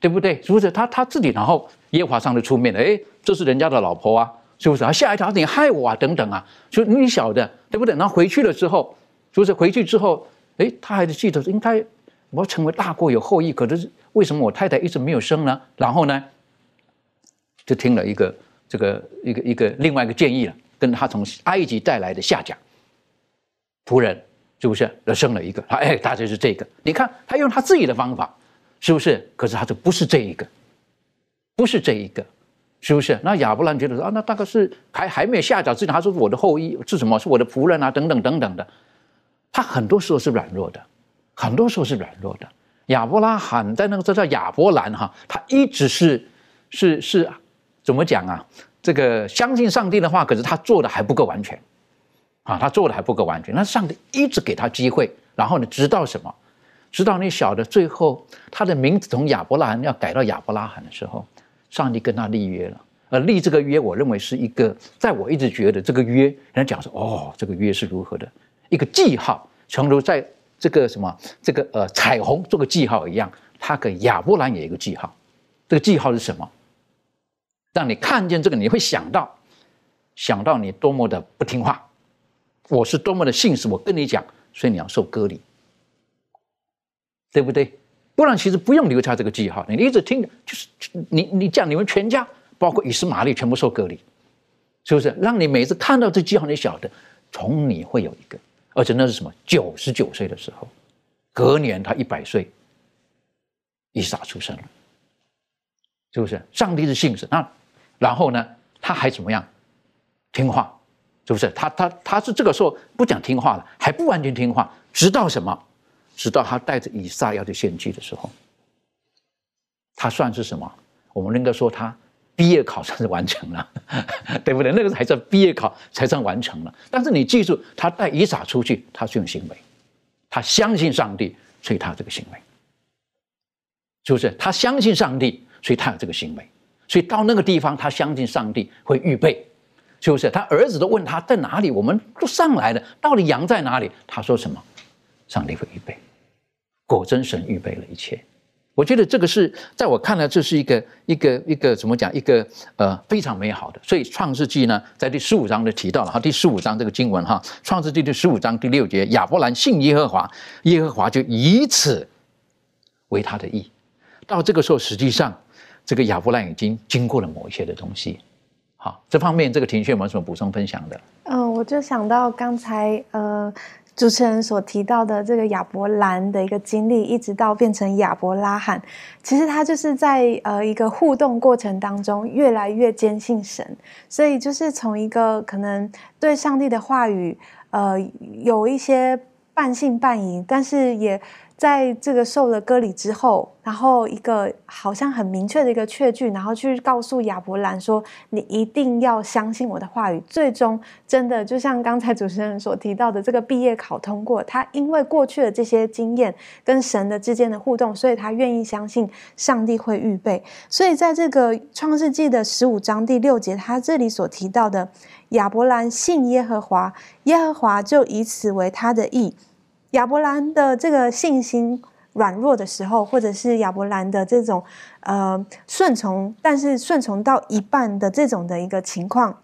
对不对？是不是？他他自己然后耶和华上帝出面了，哎，这是人家的老婆啊。是不是啊？吓一跳，你害我啊？等等啊！就你晓得，对不对？然后回去了之后，是不是回去之后，哎，他还是记得应该我成为大国有后裔，可是为什么我太太一直没有生呢？然后呢，就听了一个这个一个一个另外一个建议了，跟他从埃及带来的下家仆人，是不是？而生了一个，他哎，大概是这个。你看他用他自己的方法，是不是？可是他就不是这一个，不是这一个。是不是？那亚伯兰觉得说啊，那大概是还还没有下脚之前，他说我的后裔是什么？是我的仆人啊，等等等等的。他很多时候是软弱的，很多时候是软弱的。亚伯拉罕在那个这叫亚伯兰哈，他一直是是是怎么讲啊？这个相信上帝的话，可是他做的还不够完全啊，他做的还不够完全。那上帝一直给他机会，然后呢，直到什么？直到你晓得最后他的名字从亚伯拉罕要改到亚伯拉罕的时候，上帝跟他立约了。而立这个约，我认为是一个，在我一直觉得这个约，人家讲说，哦，这个约是如何的一个记号，诚如在这个什么这个呃彩虹做个记号一样，他给亚伯兰也一个记号。这个记号是什么？让你看见这个，你会想到，想到你多么的不听话，我是多么的信实，我跟你讲，所以你要受割礼，对不对？不然其实不用留下这个记号，你一直听着，就是你你讲你们全家。包括以斯玛利全部受隔离，是不是？让你每次看到这记号，你晓得从你会有一个，而且那是什么？九十九岁的时候，隔年他一百岁，以撒出生了，是不是？上帝是信使，那然后呢？他还怎么样？听话，是不是？他他他是这个时候不讲听话了，还不完全听话，直到什么？直到他带着以撒要去献祭的时候，他算是什么？我们应该说他。毕业考算是完成了，对不对？那个才叫毕业考才算完成了。但是你记住，他带以撒出去，他是用行为，他相信上帝，所以他有这个行为，是不是？他相信上帝，所以他有这个行为。所以到那个地方，他相信上帝会预备，是不是？他儿子都问他在哪里，我们都上来了，到底羊在哪里？他说什么？上帝会预备。果真，神预备了一切。我觉得这个是在我看来，这是一个一个一个怎么讲？一个呃非常美好的。所以创世纪呢，在第十五章就提到了哈，第十五章这个经文哈，创世纪第十五章第六节，亚伯兰信耶和华，耶和华就以此为他的意。到这个时候，实际上这个亚伯兰已经经过了某一些的东西。好，这方面这个庭轩有没有什么补充分享的？嗯，我就想到刚才呃。主持人所提到的这个亚伯兰的一个经历，一直到变成亚伯拉罕，其实他就是在呃一个互动过程当中，越来越坚信神，所以就是从一个可能对上帝的话语，呃，有一些半信半疑，但是也。在这个受了割礼之后，然后一个好像很明确的一个确据，然后去告诉亚伯兰说：“你一定要相信我的话语。”最终真的就像刚才主持人所提到的，这个毕业考通过，他因为过去的这些经验跟神的之间的互动，所以他愿意相信上帝会预备。所以在这个创世纪的十五章第六节，他这里所提到的亚伯兰信耶和华，耶和华就以此为他的义。亚伯兰的这个信心软弱的时候，或者是亚伯兰的这种呃顺从，但是顺从到一半的这种的一个情况，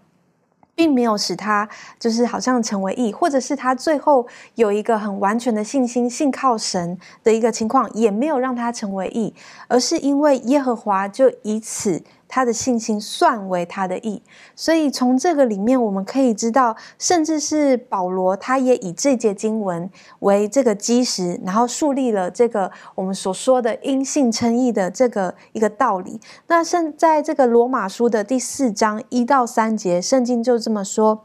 并没有使他就是好像成为义，或者是他最后有一个很完全的信心，信靠神的一个情况，也没有让他成为义，而是因为耶和华就以此。他的信心算为他的义，所以从这个里面我们可以知道，甚至是保罗他也以这节经文为这个基石，然后树立了这个我们所说的因信称义的这个一个道理。那圣在这个罗马书的第四章一到三节，圣经就这么说：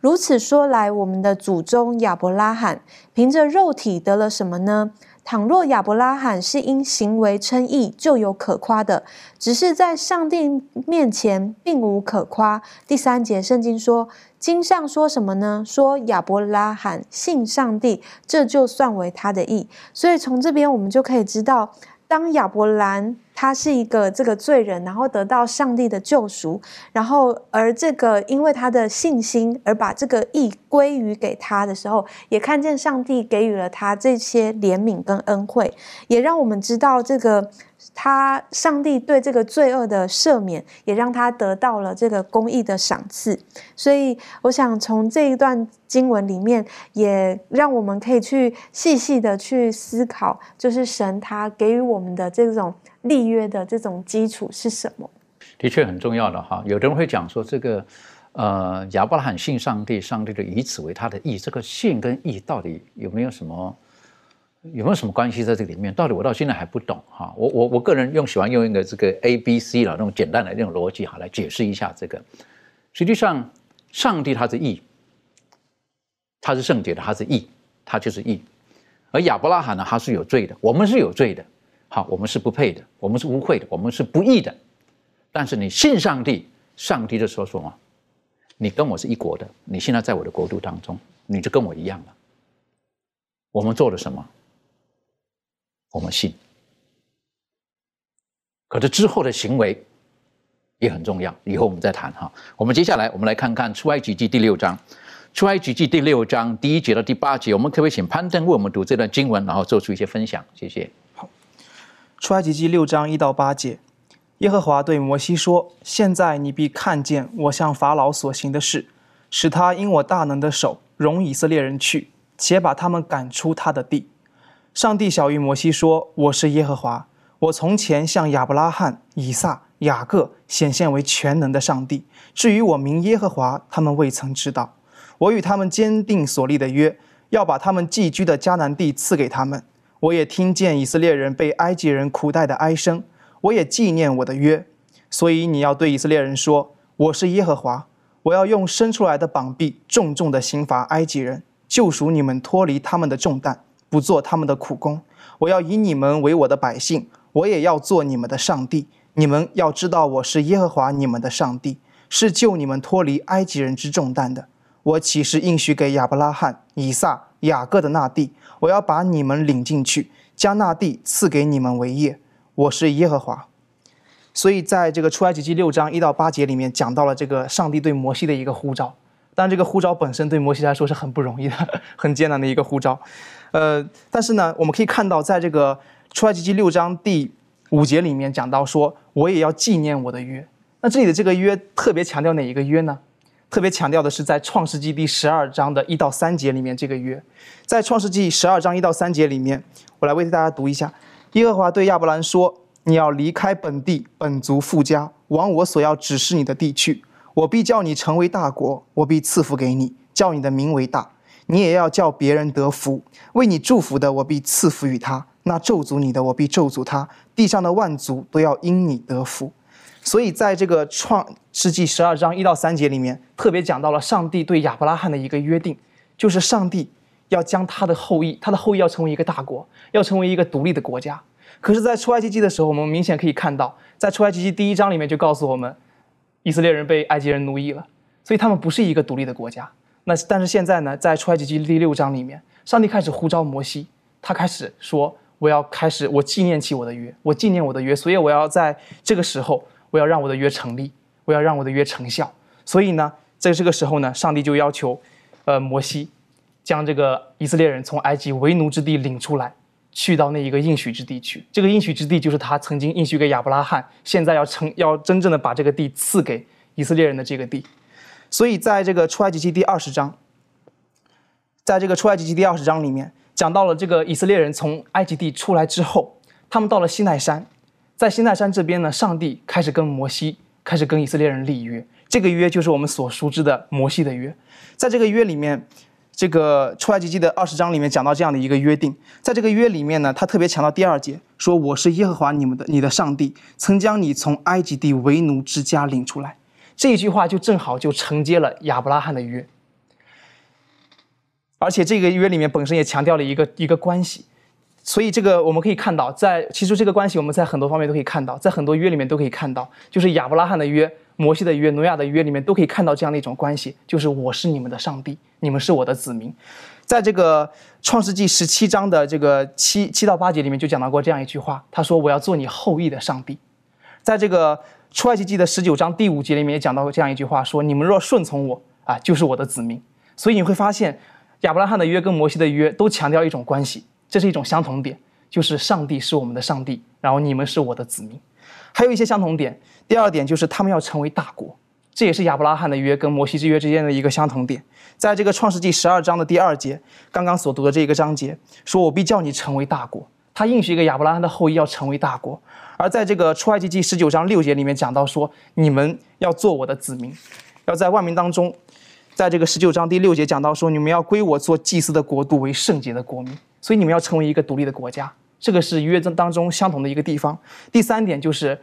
如此说来，我们的祖宗亚伯拉罕凭着肉体得了什么呢？倘若亚伯拉罕是因行为称义，就有可夸的；只是在上帝面前，并无可夸。第三节圣经说：“经上说什么呢？说亚伯拉罕信上帝，这就算为他的义。”所以从这边我们就可以知道。当亚伯兰他是一个这个罪人，然后得到上帝的救赎，然后而这个因为他的信心而把这个义归于给他的时候，也看见上帝给予了他这些怜悯跟恩惠，也让我们知道这个。他上帝对这个罪恶的赦免，也让他得到了这个公义的赏赐。所以，我想从这一段经文里面，也让我们可以去细细的去思考，就是神他给予我们的这种立约的这种基础是什么？的确很重要的哈。有的人会讲说，这个呃亚伯拉罕信上帝，上帝就以此为他的义。这个信跟义到底有没有什么？有没有什么关系在这里面？到底我到现在还不懂哈。我我我个人用喜欢用一个这个 A B C 了那种简单的那种逻辑哈来解释一下这个。实际上，上帝他是义，他是圣洁的，他是义，他就是义。而亚伯拉罕呢，他是有罪的，我们是有罪的，好，我们是不配的，我们是污秽的，我们是不义的。但是你信上帝，上帝就说什么，你跟我是一国的，你现在在我的国度当中，你就跟我一样了。我们做了什么？我们信。可是之后的行为也很重要，以后我们再谈哈。我们接下来我们来看看出埃及记第六章，出埃及记第六章第一节到第八节，我们可不可以请攀登为我们读这段经文，然后做出一些分享？谢谢。好，出埃及记六章一到八节，耶和华对摩西说：“现在你必看见我向法老所行的事，使他因我大能的手容以色列人去，且把他们赶出他的地。”上帝小谕摩西说：“我是耶和华。”我从前向亚伯拉罕、以撒、雅各显现为全能的上帝。至于我名耶和华，他们未曾知道。我与他们坚定所立的约，要把他们寄居的迦南地赐给他们。我也听见以色列人被埃及人苦待的哀声，我也纪念我的约。所以你要对以色列人说：“我是耶和华，我要用伸出来的膀臂重重的刑罚埃及人，救赎你们脱离他们的重担，不做他们的苦工。我要以你们为我的百姓。”我也要做你们的上帝，你们要知道我是耶和华你们的上帝，是救你们脱离埃及人之重担的。我岂是应许给亚伯拉罕、以撒、雅各的那地？我要把你们领进去，将那地赐给你们为业。我是耶和华。所以，在这个出埃及记六章一到八节里面，讲到了这个上帝对摩西的一个呼召。但这个呼召本身对摩西来说是很不容易的，很艰难的一个呼召。呃，但是呢，我们可以看到，在这个。出埃及记六章第五节里面讲到说，我也要纪念我的约。那这里的这个约特别强调哪一个约呢？特别强调的是在创世纪第十二章的一到三节里面这个约。在创世纪十二章一到三节里面，我来为大家读一下：耶和华对亚伯兰说：“你要离开本地、本族、富家，往我所要指示你的地去。我必叫你成为大国，我必赐福给你，叫你的名为大。你也要叫别人得福。为你祝福的，我必赐福于他。”那咒诅你的，我必咒诅他；地上的万族都要因你得福。所以，在这个创世纪十二章一到三节里面，特别讲到了上帝对亚伯拉罕的一个约定，就是上帝要将他的后裔，他的后裔要成为一个大国，要成为一个独立的国家。可是，在出埃及记的时候，我们明显可以看到，在出埃及记第一章里面就告诉我们，以色列人被埃及人奴役了，所以他们不是一个独立的国家。那但是现在呢，在出埃及记第六章里面，上帝开始呼召摩西，他开始说。我要开始，我纪念起我的约，我纪念我的约，所以我要在这个时候，我要让我的约成立，我要让我的约成效。所以呢，在这个时候呢，上帝就要求，呃，摩西将这个以色列人从埃及为奴之地领出来，去到那一个应许之地去。这个应许之地就是他曾经应许给亚伯拉罕，现在要成要真正的把这个地赐给以色列人的这个地。所以在这个出埃及记第二十章，在这个出埃及记第二十章里面。讲到了这个以色列人从埃及地出来之后，他们到了西奈山，在西奈山这边呢，上帝开始跟摩西开始跟以色列人立约，这个约就是我们所熟知的摩西的约。在这个约里面，这个出埃及记的二十章里面讲到这样的一个约定，在这个约里面呢，他特别强调第二节，说我是耶和华你们的你的上帝，曾将你从埃及地为奴之家领出来。这一句话就正好就承接了亚伯拉罕的约。而且这个约里面本身也强调了一个一个关系，所以这个我们可以看到，在其实这个关系我们在很多方面都可以看到，在很多约里面都可以看到，就是亚伯拉罕的约、摩西的约、挪亚的约里面都可以看到这样的一种关系，就是我是你们的上帝，你们是我的子民。在这个创世纪十七章的这个七七到八节里面就讲到过这样一句话，他说我要做你后裔的上帝。在这个出埃及记的十九章第五节里面也讲到过这样一句话，说你们若顺从我啊，就是我的子民。所以你会发现。亚伯拉罕的约跟摩西的约都强调一种关系，这是一种相同点，就是上帝是我们的上帝，然后你们是我的子民。还有一些相同点，第二点就是他们要成为大国，这也是亚伯拉罕的约跟摩西之约之间的一个相同点。在这个创世纪十二章的第二节，刚刚所读的这一个章节，说我必叫你成为大国，他应许一个亚伯拉罕的后裔要成为大国。而在这个出埃及记十九章六节里面讲到说，你们要做我的子民，要在万民当中。在这个十九章第六节讲到说，你们要归我做祭司的国度为圣洁的国民，所以你们要成为一个独立的国家。这个是约当中相同的一个地方。第三点就是，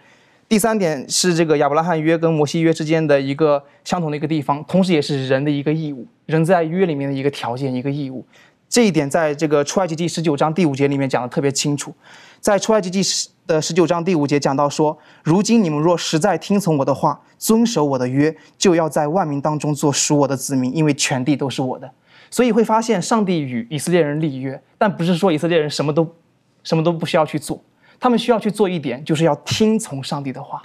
第三点是这个亚伯拉罕约跟摩西约之间的一个相同的一个地方，同时也是人的一个义务，人在约里面的一个条件，一个义务。这一点在这个出埃及记十九章第五节里面讲的特别清楚。在出埃及记十的十九章第五节讲到说：“如今你们若实在听从我的话，遵守我的约，就要在万民当中做属我的子民，因为全地都是我的。”所以会发现上帝与以色列人立约，但不是说以色列人什么都什么都不需要去做，他们需要去做一点，就是要听从上帝的话。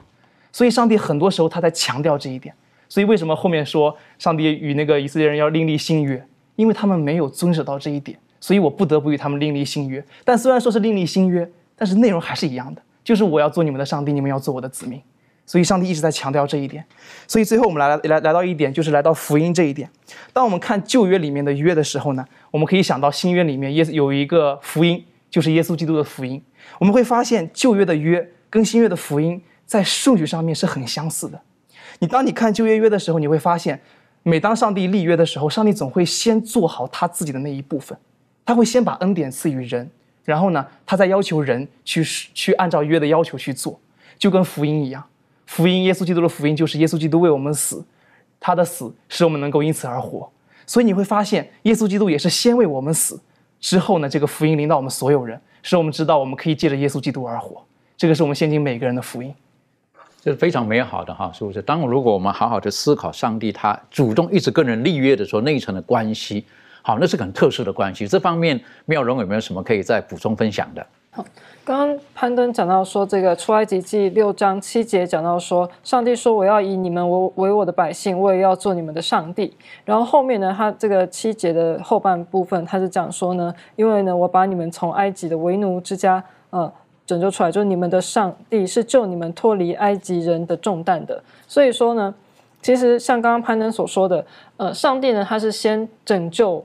所以上帝很多时候他在强调这一点。所以为什么后面说上帝与那个以色列人要另立新约？因为他们没有遵守到这一点，所以我不得不与他们另立新约。但虽然说是另立新约，但是内容还是一样的，就是我要做你们的上帝，你们要做我的子民。所以上帝一直在强调这一点。所以最后我们来来来到一点，就是来到福音这一点。当我们看旧约里面的约的时候呢，我们可以想到新约里面耶稣有一个福音，就是耶稣基督的福音。我们会发现旧约的约跟新约的福音在顺序上面是很相似的。你当你看旧约约的时候，你会发现，每当上帝立约的时候，上帝总会先做好他自己的那一部分，他会先把恩典赐予人，然后呢，他再要求人去去按照约的要求去做，就跟福音一样。福音，耶稣基督的福音就是耶稣基督为我们死，他的死使我们能够因此而活。所以你会发现，耶稣基督也是先为我们死，之后呢，这个福音临到我们所有人，使我们知道我们可以借着耶稣基督而活。这个是我们现今每个人的福音。这是非常美好的哈，是不是？当如果我们好好的思考上帝他主动一直跟人立约的时候，那一层的关系，好，那是很特殊的关系。这方面妙容有没有什么可以再补充分享的？好，刚刚潘登讲到说，这个出埃及记六章七节讲到说，上帝说我要以你们为为我的百姓，我也要做你们的上帝。然后后面呢，他这个七节的后半部分，他是讲说呢，因为呢，我把你们从埃及的为奴之家，呃。拯救出来，就是你们的上帝是救你们脱离埃及人的重担的。所以说呢，其实像刚刚潘登所说的，呃，上帝呢，他是先拯救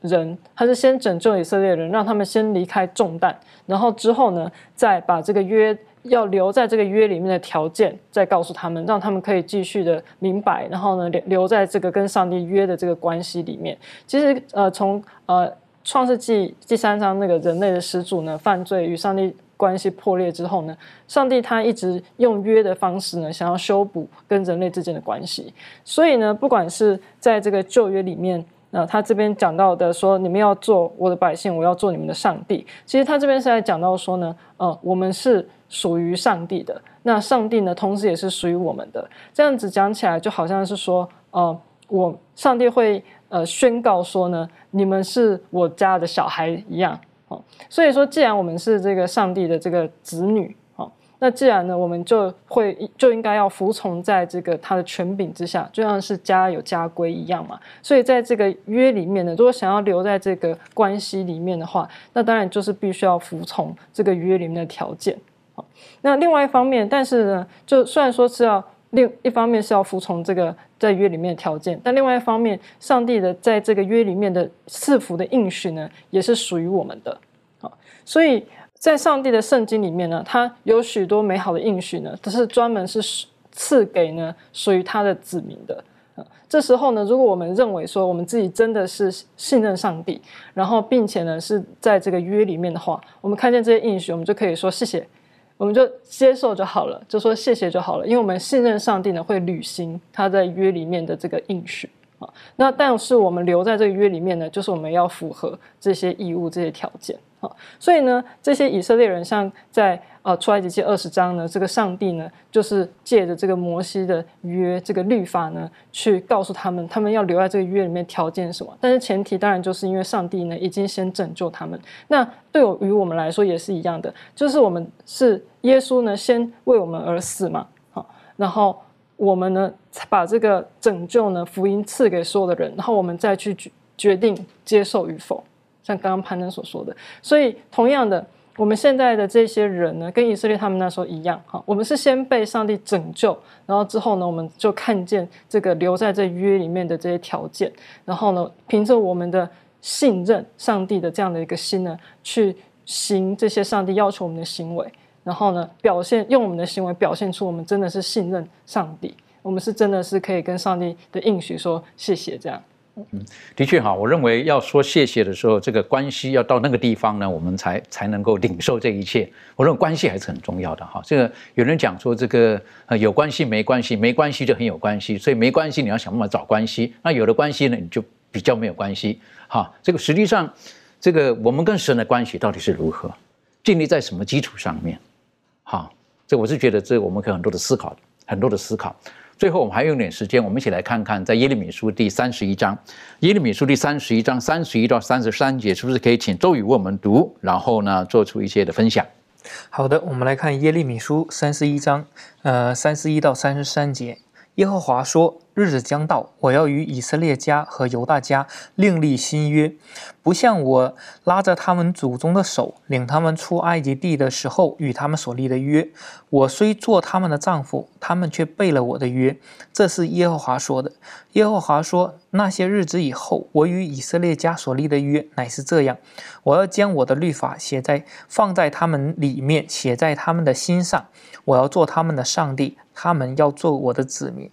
人，他是先拯救以色列人，让他们先离开重担，然后之后呢，再把这个约要留在这个约里面的条件，再告诉他们，让他们可以继续的明白，然后呢，留留在这个跟上帝约的这个关系里面。其实呃，从呃创世纪第三章那个人类的始祖呢，犯罪与上帝。关系破裂之后呢，上帝他一直用约的方式呢，想要修补跟人类之间的关系。所以呢，不管是在这个旧约里面，那他这边讲到的说，你们要做我的百姓，我要做你们的上帝。其实他这边是在讲到说呢，呃，我们是属于上帝的，那上帝呢，同时也是属于我们的。这样子讲起来，就好像是说，呃，我上帝会呃宣告说呢，你们是我家的小孩一样。哦所以说，既然我们是这个上帝的这个子女，那既然呢，我们就会就应该要服从在这个他的权柄之下，就像是家有家规一样嘛。所以在这个约里面呢，如果想要留在这个关系里面的话，那当然就是必须要服从这个约里面的条件。好，那另外一方面，但是呢，就虽然说是要另一方面是要服从这个在约里面的条件，但另外一方面，上帝的在这个约里面的赐福的应许呢，也是属于我们的。好所以在上帝的圣经里面呢，他有许多美好的应许呢，都是专门是赐给呢属于他的子民的。这时候呢，如果我们认为说我们自己真的是信任上帝，然后并且呢是在这个约里面的话，我们看见这些应许，我们就可以说谢谢，我们就接受就好了，就说谢谢就好了，因为我们信任上帝呢会履行他在约里面的这个应许啊。那但是我们留在这个约里面呢，就是我们要符合这些义务、这些条件。所以呢，这些以色列人像在呃出埃及记二十章呢，这个上帝呢，就是借着这个摩西的约，这个律法呢，去告诉他们，他们要留在这个约里面条件什么。但是前提当然就是因为上帝呢，已经先拯救他们。那对我与我们来说也是一样的，就是我们是耶稣呢，先为我们而死嘛，好，然后我们呢，把这个拯救呢福音赐给所有的人，然后我们再去决决定接受与否。像刚刚潘登所说的，所以同样的，我们现在的这些人呢，跟以色列他们那时候一样，哈，我们是先被上帝拯救，然后之后呢，我们就看见这个留在这约里面的这些条件，然后呢，凭着我们的信任上帝的这样的一个心呢，去行这些上帝要求我们的行为，然后呢，表现用我们的行为表现出我们真的是信任上帝，我们是真的是可以跟上帝的应许说谢谢这样。嗯，的确哈，我认为要说谢谢的时候，这个关系要到那个地方呢，我们才才能够领受这一切。我认为关系还是很重要的哈。这个有人讲说，这个呃有关系没关系，没关系就很有关系，所以没关系你要想办法找关系。那有了关系呢，你就比较没有关系。哈，这个实际上，这个我们跟神的关系到底是如何，建立在什么基础上面？哈，这我是觉得这我们可以很多的思考，很多的思考。最后我们还用点时间，我们一起来看看在耶利米书第三十一章，耶利米书第三十一章三十一到三十三节，是不是可以请周宇为我们读，然后呢做出一些的分享？好的，我们来看耶利米书三十一章，呃，三十一到三十三节，耶和华说。日子将到，我要与以色列家和犹大家另立新约，不像我拉着他们祖宗的手，领他们出埃及地的时候与他们所立的约。我虽做他们的丈夫，他们却背了我的约。这是耶和华说的。耶和华说：那些日子以后，我与以色列家所立的约乃是这样：我要将我的律法写在放在他们里面，写在他们的心上。我要做他们的上帝，他们要做我的子民。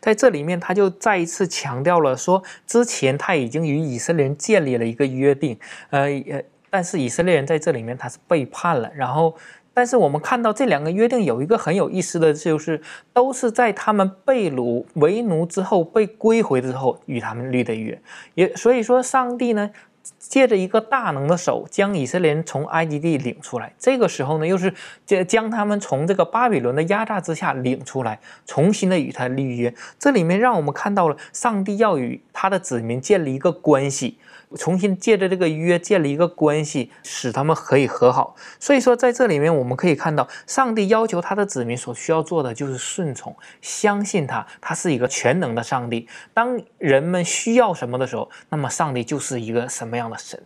在这里面，他就再一次强调了说，之前他已经与以色列人建立了一个约定，呃呃，但是以色列人在这里面他是背叛了。然后，但是我们看到这两个约定有一个很有意思的就是，都是在他们被掳为奴之后被归回之后与他们立的约。也所以说，上帝呢。借着一个大能的手，将以色列人从埃及地领出来。这个时候呢，又是将将他们从这个巴比伦的压榨之下领出来，重新的与他立约。这里面让我们看到了上帝要与他的子民建立一个关系。重新借着这个约建立一个关系，使他们可以和好。所以说，在这里面我们可以看到，上帝要求他的子民所需要做的就是顺从，相信他，他是一个全能的上帝。当人们需要什么的时候，那么上帝就是一个什么样的神？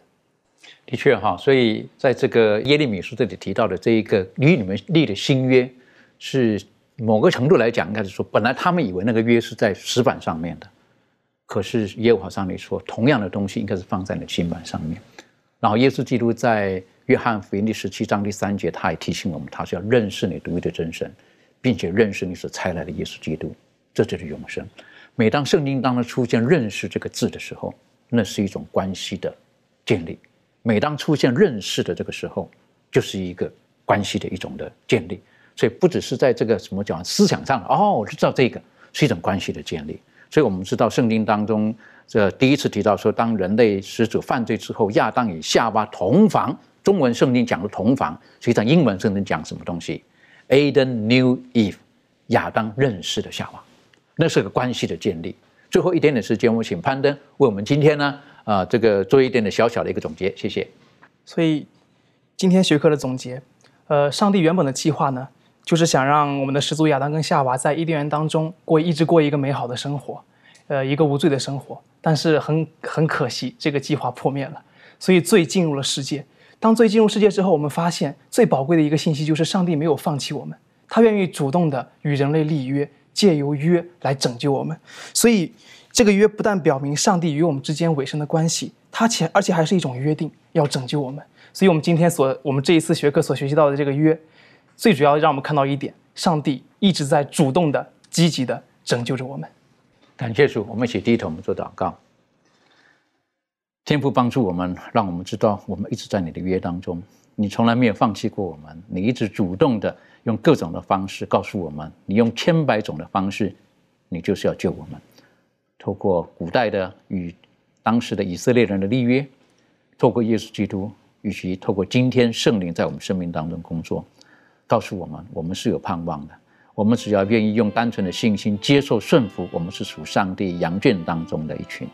的确哈，所以在这个耶利米书这里提到的这一个与你们立的新约，是某个程度来讲，应该是说，本来他们以为那个约是在石板上面的。可是耶和华上帝说，同样的东西应该是放在你的心板上面。然后耶稣基督在约翰福音第十七章第三节，他也提醒我们，他是要认识你独一的真神，并且认识你所差来的耶稣基督，这就是永生。每当圣经当中出现“认识”这个字的时候，那是一种关系的建立；每当出现“认识”的这个时候，就是一个关系的一种的建立。所以不只是在这个什么讲思想上，哦，我就知道这个是一种关系的建立。所以我们知道，圣经当中这第一次提到说，当人类始祖犯罪之后，亚当与夏娃同房。中文圣经讲的同房，实际上英文圣经讲什么东西？Adam knew Eve，亚当认识了夏娃，那是个关系的建立。最后一点点时间，我请攀登为我们今天呢，啊，这个做一点点小小的一个总结，谢谢。所以今天学科的总结，呃，上帝原本的计划呢？就是想让我们的始祖亚当跟夏娃在伊甸园当中过一直过一个美好的生活，呃，一个无罪的生活。但是很很可惜，这个计划破灭了，所以罪进入了世界。当罪进入世界之后，我们发现最宝贵的一个信息就是上帝没有放弃我们，他愿意主动的与人类立约，借由约来拯救我们。所以这个约不但表明上帝与我们之间尾声的关系，它且而且还是一种约定，要拯救我们。所以我们今天所我们这一次学科所学习到的这个约。最主要让我们看到一点，上帝一直在主动的、积极的拯救着我们。感谢主，我们一起低头，我们做祷告。天父帮助我们，让我们知道我们一直在你的约当中，你从来没有放弃过我们，你一直主动的用各种的方式告诉我们，你用千百种的方式，你就是要救我们。透过古代的与当时的以色列人的立约，透过耶稣基督，以及透过今天圣灵在我们生命当中工作。告诉我们，我们是有盼望的。我们只要愿意用单纯的信心接受顺服，我们是属上帝羊圈当中的一群。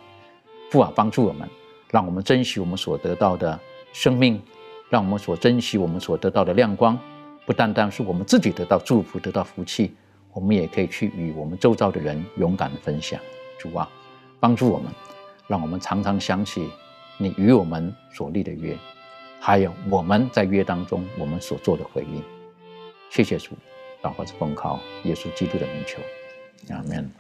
父啊，帮助我们，让我们珍惜我们所得到的生命，让我们所珍惜我们所得到的亮光。不单单是我们自己得到祝福、得到福气，我们也可以去与我们周遭的人勇敢的分享。主啊，帮助我们，让我们常常想起你与我们所立的约，还有我们在约当中我们所做的回应。谢谢主，祷告是奉靠耶稣基督的名求，阿门。